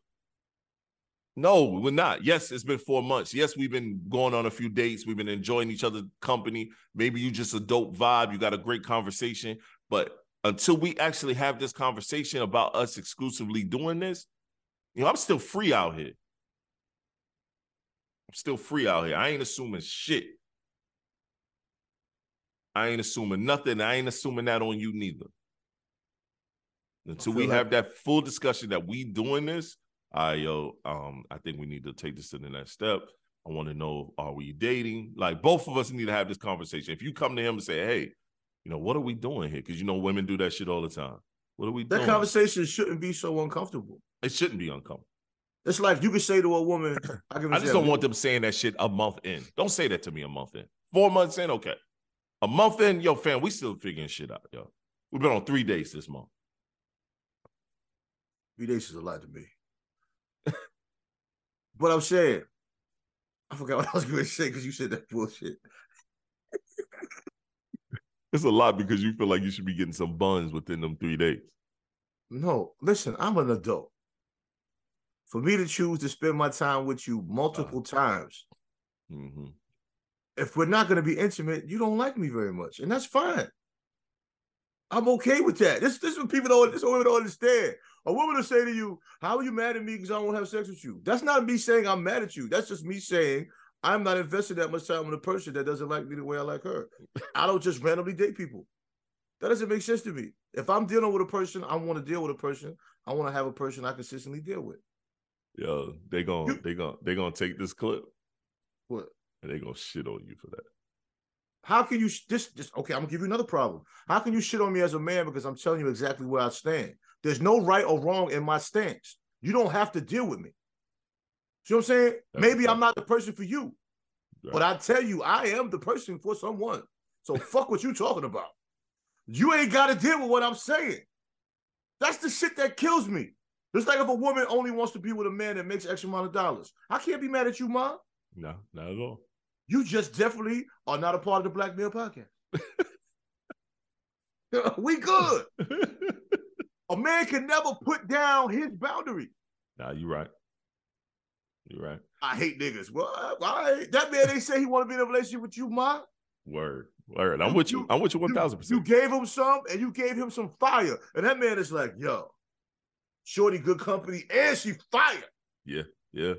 No, we're not. Yes, it's been four months. Yes, we've been going on a few dates. We've been enjoying each other's company. Maybe you just a dope vibe. You got a great conversation. But until we actually have this conversation about us exclusively doing this, you know, I'm still free out here. I'm still free out here. I ain't assuming shit. I ain't assuming nothing. I ain't assuming that on you neither. Until we feel have that full discussion that we doing this, I yo, um, I think we need to take this to the next step. I want to know, are we dating? Like both of us need to have this conversation. If you come to him and say, hey, you know, what are we doing here? Because you know women do that shit all the time. What are we that doing? conversation shouldn't be so uncomfortable. it shouldn't be uncomfortable. It's like you could say to a woman, I, I just don't want them saying that shit a month in. Don't say that to me a month in. Four months in, okay. A month in, yo, fam, we still figuring shit out, yo. We've been on three days this month. Three days is a lot to me. but I'm saying, I forgot what I was going to say because you said that bullshit. It's a lot because you feel like you should be getting some buns within them three days. No, listen, I'm an adult. For me to choose to spend my time with you multiple times, hmm if we're not going to be intimate, you don't like me very much, and that's fine. I'm okay with that. This this is what people don't this is women don't understand. A woman will say to you, "How are you mad at me because I don't have sex with you?" That's not me saying I'm mad at you. That's just me saying I'm not invested that much time with a person that doesn't like me the way I like her. I don't just randomly date people. That doesn't make sense to me. If I'm dealing with a person, I want to deal with a person. I want to have a person I consistently deal with. Yo, they gon' You- they gonna they gonna take this clip What? And they're gonna shit on you for that. How can you this this okay? I'm gonna give you another problem. How can you shit on me as a man because I'm telling you exactly where I stand? There's no right or wrong in my stance. You don't have to deal with me. See what I'm saying? That's Maybe I'm not the person for you, Right. but I tell you, I am the person for someone. So fuck what you talking about. You ain't got to deal with what I'm saying. That's the shit that kills me. It's like if a woman only wants to be with a man that makes X amount of dollars, I can't be mad at you, mom. No, not at all. You just definitely are not a part of the Black Male Podcast. we good. A man can never put down his boundary. nah, you right. You right. I hate niggas. Well, that man they say he want to be in a relationship with you, ma. Word. Word. I'm You- with you. I'm with you one You- thousand You gave him some, and you gave him some fire, and that man is like, yo, shorty, good company, and she fire. Yeah, yeah.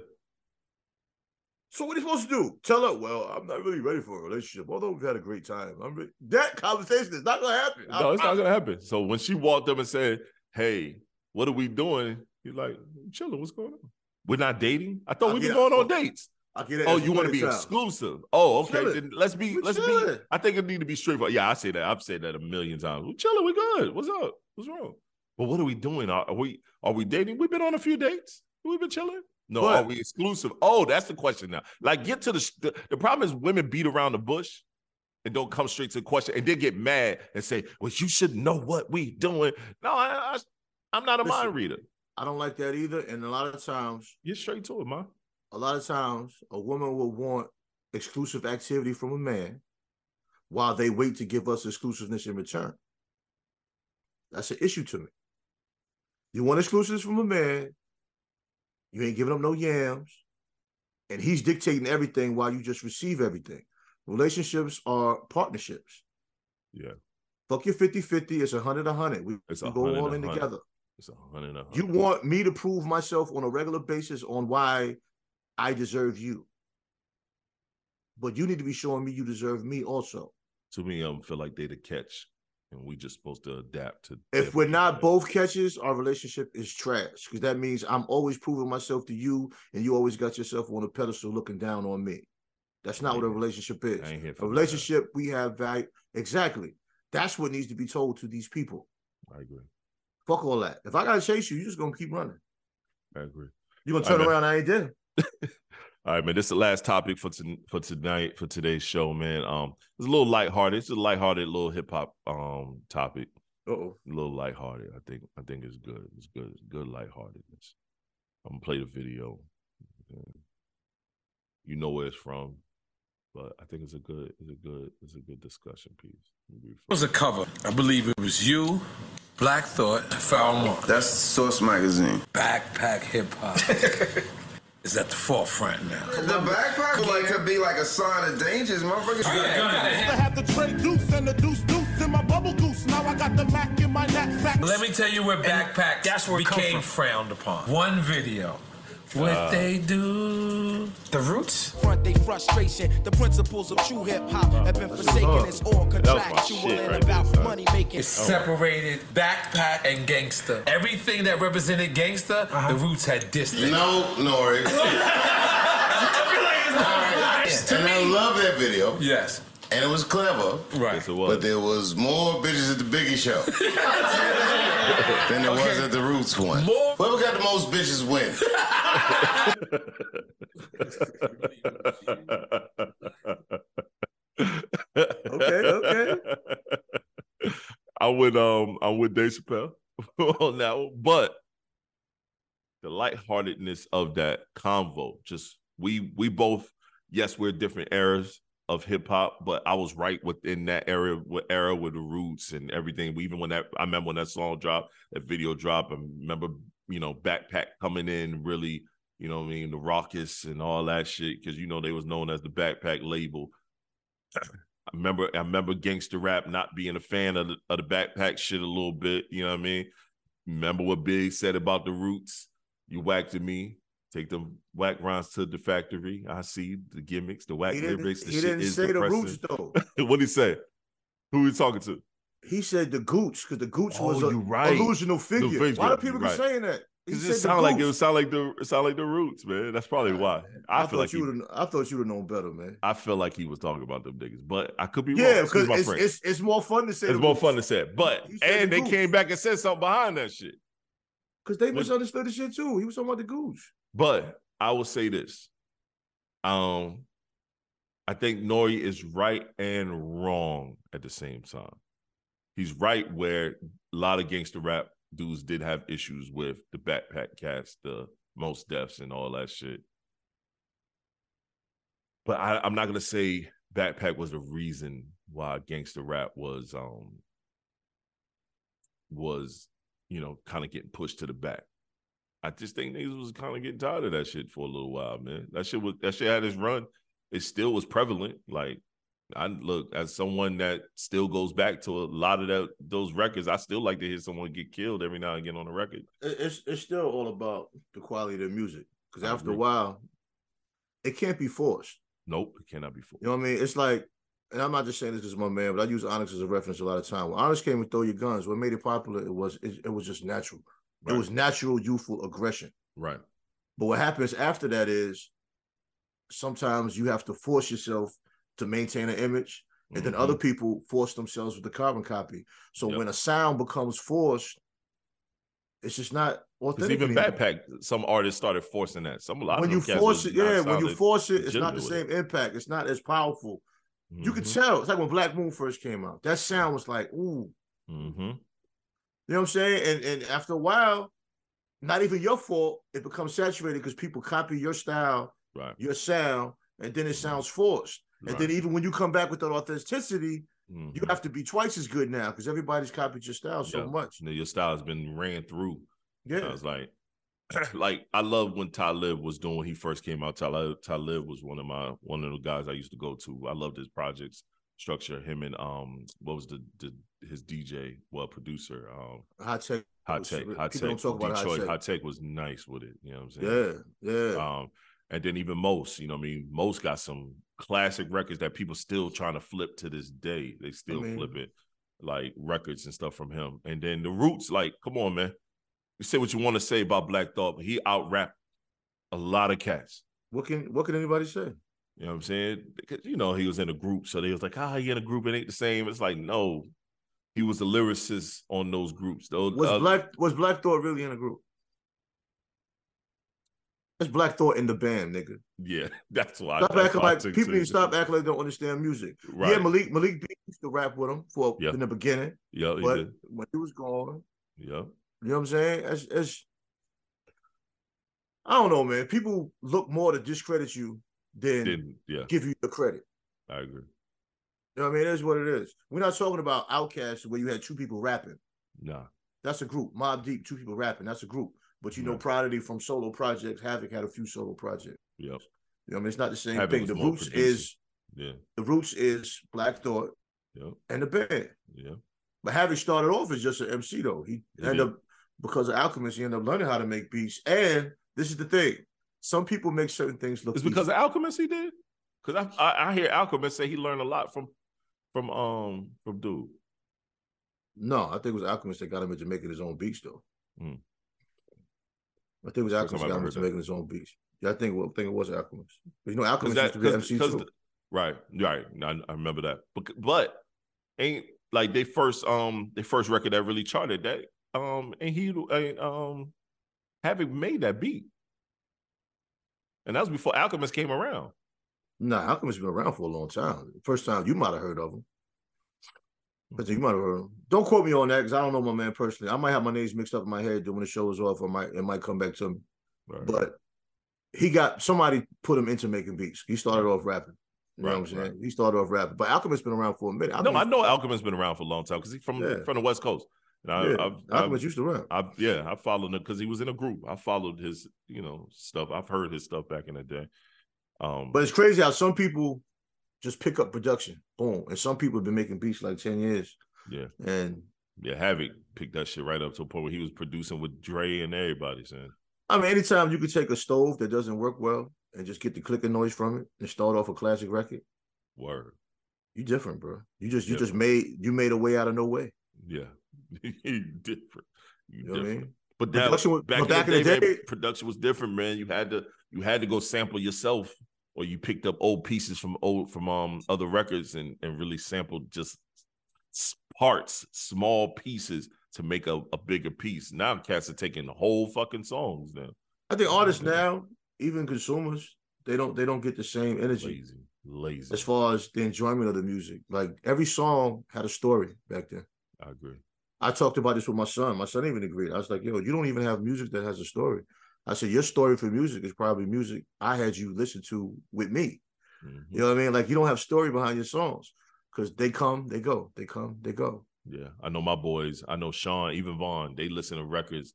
So what are you supposed to do? Tell her, well, I'm not really ready for a relationship, although we've had a great time. I'm re-. that conversation is not gonna happen. No, I- it's I- not gonna happen. So when she walked up and said, Hey, what are we doing? You're like, chilling, what's going on? We're not dating? I thought been get- going on oh, dates. I get it. Oh, you want to be of time. exclusive? Oh, okay. Then let's be. We're let's be. I think it need to be straightforward. Yeah, I say that. I've said that a million times. We're chilling. We good. What's up? What's wrong? But what are we doing? Are, are we? Are we dating? We've been on a few dates. We've been chilling. No, But- are we exclusive? Oh, that's the question now. Like, get to the, the. The problem is women beat around the bush and don't come straight to the question, and then get mad and say, "Well, you should know what we doing." No, I, I, I'm not a Listen. mind reader. I don't like that either. And a lot of times, Get straight to it, man. a lot of times, a woman will want exclusive activity from a man while they wait to give us exclusiveness in return. That's an issue to me. You want exclusives from a man, you ain't giving up no yams, and he's dictating everything while you just receive everything. Relationships are partnerships. Yeah, Fuck your 50 50, it's 100 100. We, It's we go all in together. it's a hundred. and a You want me to prove myself on a regular basis on why I deserve you. But you need to be showing me you deserve me also. to me, I feel like they the catch, and we just supposed to adapt to. If we're not both catches, our relationship is trash. Because that means I'm always proving myself to you, and you always got yourself on a pedestal looking down on me. That's not what a relationship is. I ain't here for A of that. relationship, we have value. Exactly. That's what needs to be told to these people. I agree. Fuck all that. If I gotta chase you, you're just gonna keep running. I agree. You're gonna turn around, I ain't there. All right, man. This is the last topic for to, for tonight for today's show, man. Um, it's a little lighthearted. It's a lighthearted little hip hop um topic. Uh-oh. A little lighthearted. I think I think it's good. It's good. It's good lightheartedness. I'm gonna play the video. You know where it's from, but I think it's a good. It's a good. It's a good discussion piece. It was a cover. I believe it was you, Black Thought, and Foul Monk. That's Source Magazine. Backpack hip hop is at the forefront now. The backpack like could be like a sign of dangers, motherfucker. I had the tray deuce and the deuce deuce in my bubble goose. Now I got the Mac in my knapsack. Let me tell you where backpack that's where it come became frowned upon. One video. What uh, they do. The roots? Front they frustration. The principles of true hip hop uh, have been forsaken. It's all was my contractual shit and right there, about son. money making. It separated backpack and gangster. Everything that represented gangster, uh-huh. the roots had distance. No, Nore. and I love that video. Yes. And it was clever. Right. Yes, it was. But there was more bitches at the Biggie show than there was at the Roots one. More- Whoever got the most bitches win. Okay, okay. I would um I'm with Dave Chappelle on that one, but the lightheartedness of that convo, just we we both, yes, we're different eras of hip hop, but I was right within that era with era with the roots and everything. Even when that I remember when that song dropped, that video dropped, I remember you know, backpack coming in really, you know I mean, the Rawkus and all that shit, because you know they was known as the backpack label. I remember I remember gangster rap not being a fan of the, of the backpack shit a little bit, you know what I mean? Remember what Big said about the roots? You whacked at me. Take them whack rhymes to the factory. I see the gimmicks, the whack He didn't, lyrics. The he didn't say the roots though. what did he say? Who he talking to? He said the Gooch because the Gooch Oh, was a right. illusional figure. figure, Why do people you keep saying that? He said it the sound like it sound like the it sound like the roots, man. That's probably why. I, I, feel like thought you would. I thought you would have known better, man. I feel like he was talking about them niggas, but I could be wrong. Yeah, because it's, it's it's more fun to say. It's the more Gooch. fun to say it. But and the they came back and said something behind that shit. Because they misunderstood the shit too. He was talking about the Gooch. But I will say this. Um, I think Nore is right and wrong at the same time. He's right where a lot of gangster rap dudes did have issues with the backpack cast, the Mos Defs and all that shit. But I, I'm not gonna say backpack was the reason why gangster rap was um was you know kind of getting pushed to the back. I just think niggas was kind of getting tired of that shit for a little while, man. That shit was that shit had its run. It still was prevalent. Like I look as someone that still goes back to a lot of that those records. I still like to hear someone get killed every now and again on a record. It's it's still all about the quality of the music. Because after a while, it can't be forced. Nope, it cannot be forced. You know what I mean? It's like, and I'm not just saying this because my man, but I use Onyx as a reference a lot of time. When Onyx came and Throw Your Guns, what made it popular, it was it, it was just natural. Right. It was natural youthful aggression. Right. But what happens after that is sometimes you have to force yourself to maintain an image, and then Mhm. other people force themselves with the carbon copy. So Yep. when a sound becomes forced, it's just not authentic. even anymore. backpack, some artists started forcing that. Some a lot when of you force it, yeah, when you force it, it's not the same impact. It's not as powerful. with You could Mhm. tell. It's like when Black Moon first came out. That sound was like, ooh, Mhm. You know what I'm saying? And and after a while, not even your fault, it becomes saturated because people copy your style, Right. your sound, and then it sounds forced. And then even when you come back with that authenticity, you Mhm. have to be twice as good now because everybody's copied your style so Yeah. much. You know, your style has been ran through. Yeah, I was like, like I love when Talib was doing when he first came out. Talib, Talib was one of my one of the guys I used to go to. I loved his projects structure. Him and um, what was the, the his DJ, well, producer, um, Hi-Tek. Hot was- Tech. Hi-Tek. about Hi-Tek. Hot Tech was nice with it. You know what I'm saying? Yeah, yeah. Um, and then even Mos, you know, what I mean, Mos got some classic records that people still trying to flip to this day. They still mean- flip it, like records and stuff from him. And then the Roots, like, come on, man. You say what you want to say about Black Thought, but he out rapped a lot of cats. What can what can anybody say? You know what I'm saying? Because you know he was in a group, so they was like, ah, he in a group, it ain't the same. It's like, no, he was the lyricist on those groups. Those Was uh, Black was Black Thought really in a group? It's Black Thought in the band, nigga. yeah, that's why. Stop that's acting like people need to stop acting like they don't understand music. Right. Yeah, Malik Malik B used to rap with him for Yeah. in the beginning, Yeah, but did. when he was gone, Yeah. you know what I'm saying? It's, it's I don't know, man. People look more to discredit you Didn't yeah, give you the credit. I agree. You know what I mean? It is what it is. We're not talking about Outkast where you had two people rapping. Nah. That's a group. Mobb Deep, two people rapping. That's a group. But you know, Prodigy from solo projects, Havoc had a few solo projects. Yep. You know, what I mean, it's not the same Havoc thing. The roots producing. is Yeah. the roots is Black Thought Yep. and the band. Yeah. But Havoc started off as just an MC though. He He ended did. up because of Alchemist, he ended up learning how to make beats. And this is the thing: some people make certain things look. It's because easy. of Alchemist he did. Because I, I I hear Alchemist say he learned a lot from from um from dude. no, I think it was Alchemist that got him into making his own beats though. Hmm. I think it was Alchemist got him into making his own beats. Yeah, I think well, I think it was Alchemist. But you know, Alchemist that used to be because MC because too. right right I, I remember that. But but ain't like they first um their first record that really charted that um and he um having made that beat. And that was before Alchemist came around. No, Nah, Alchemist been around for a long time. First time you might have heard of him. Hmm. But you might have heard him. Don't quote me on that because I don't know my man personally. I might have my names mixed up in my head when the show is off. I might it might come back to me. Right. But he got somebody put him into making beats. He started hmm. off rapping. You know what I'm saying? right. He started off rapping. But Alchemist been around for a minute. no, I know Alchemist's been around for a long time because he's from Yeah. from the West Coast. And I, Yeah, I've, Alchemist I've- used to rap. I yeah, I followed him because he was in a group. I followed his, you know, stuff. I've heard his stuff back in the day. Um, But it's crazy how some people just pick up production, boom, and some people have been making beats like ten years, yeah, and yeah, Havoc picked that shit right up to a point where he was producing with Dre and everybody. Saying, I mean, anytime you could take a stove that doesn't work well and just get the clicking noise from it and start off a classic record, "Word, you different, bro. You just you just made you made a way out of no way. Yeah, different, you, know what I mean? But that Production was- back, but in, the day, the man, production was different, man. You had to you had to go sample yourself, or you picked up old pieces from old from um other records and and really sampled just parts, small pieces to make a, a bigger piece. Now cats are taking the whole fucking songs now. I think artists now, even consumers, they don't they don't get the same energy Lazy, lazy. as far as the enjoyment of the music. Like every song had a story back then. I agree. I talked about this with my son. My son even agreed. I was like, yo, you don't even have music that has a story. I said, your story for music is probably music I had you listen to with me. Mhm. You know what I mean? Like you don't have story behind your songs because they come, they go, they come, they go. Yeah, I know my boys. I know Sean, even Vaughn. They listen to records,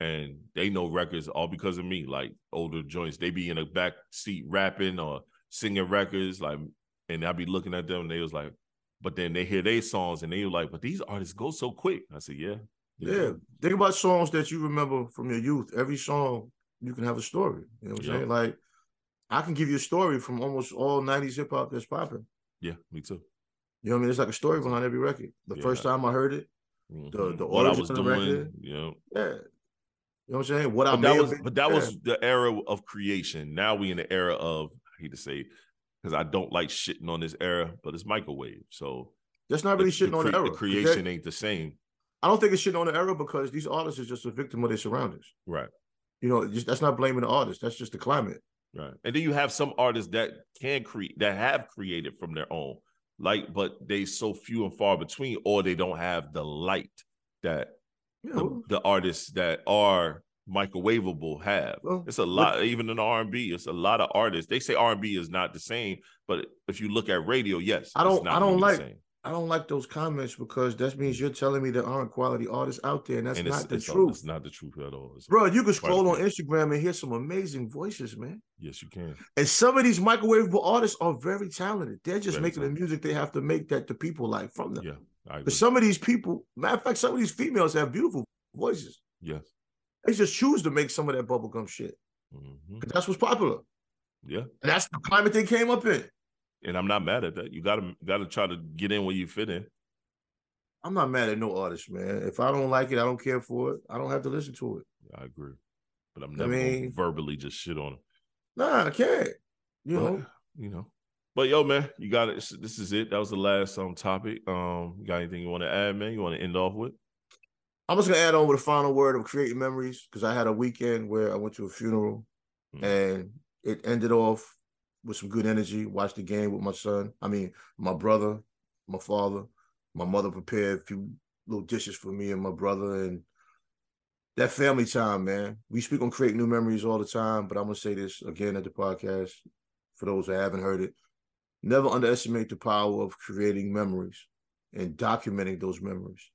and they know records all because of me. Like older joints, they be in the back seat rapping or singing records. Like, and I be looking at them, and they was like, but then they hear their songs, and they were like, but these artists go so quick. I said, yeah, they Yeah. Think about songs that you remember from your youth. Every song you can have a story. You know what I'm Yeah. saying? Like I can give you a story from almost all 90s hip hop that's popping. yeah, me too. You know what I mean? It's like a story behind every record. The first time I heard it, Mhm. the the I origin was of the doing, record. you know. Yeah. You know what I'm saying? What I But may that was, been- but that yeah. was the era of creation. Now we in the era of I hate to say because I don't like shitting on this era, but it's microwave. So that's not really the, shitting on the era. The creation they- ain't the same. I don't think it's shitting on the era because these artists are just a victim of their surroundings. Right. You know, just, that's not blaming the artist. That's just the climate. Right. And then you have some artists that can create that have created from their own. Like, but they so few and far between, or they don't have the light that You the, the artists that are microwavable have. Well, it's a lot, even in R and B, it's a lot of artists. They say R and B is not the same, but if you look at radio, yes, I don't I don't like. I don't like those comments because that means you're telling me there aren't quality artists out there, and that's and not the truth. It's not the truth at all. It's- Bro, you can scroll on. Instagram and hear some amazing voices, man. Yes, you can. And some of these microwavable artists are very talented. They're just Very making the music they have to make that the people like from them. Yeah. But some of these people, matter of fact, some of these females have beautiful voices. Yes. They just choose to make some of that bubblegum shit. Mhm. 'Cause that's what's popular. Yeah. And that's the climate they came up in. And I'm not mad at that. You gotta gotta try to get in where you fit in. I'm not mad at no artist, man. If I don't like it, I don't care for it. I don't have to listen to it. I agree. But I'm never gonna mean- verbally just shit on him. Nah, I can't. You But, know, you know. But yo, man, you got it. This is it. That was the last um topic. Um, you got anything you want to add, man? You want to end off with? I'm just gonna add on with a final word of creating memories because I had a weekend where I went to a funeral Mm. and it ended off with some good energy. Watched the game with my son. I mean, my brother, my father, my mother prepared a few little dishes for me and my brother, and that family time, man. We speak on create new memories all the time, but I'm gonna say this again at the podcast for those that haven't heard it. Never underestimate the power of creating memories and documenting those memories.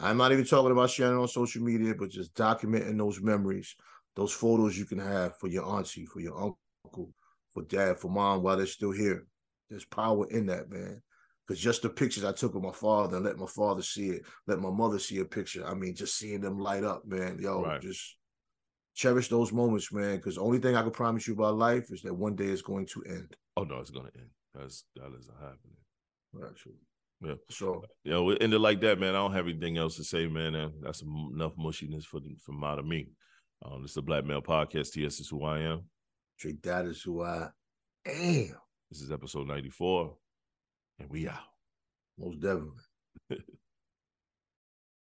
I'm not even talking about sharing on social media, but just documenting those memories, those photos you can have for your auntie, for your uncle, for dad, for mom while they're still here. There's power in that, man. Because just the pictures I took of my father and let my father see it, let my mother see a picture. I mean, just seeing them light up, man. Yo, Right. just cherish those moments, man. Because the only thing I can promise you about life is that one day it's going to end. Oh no, it's gonna end. That's that isn't happening. Actually. Yeah. So You know, we ended like that, man. I don't have anything else to say, man. And that's enough mushiness for from out of me. Um, this is the Black Male Podcast. TS is who I am. Tre-Dot is who I am. This is episode 94. And we out. Most definitely.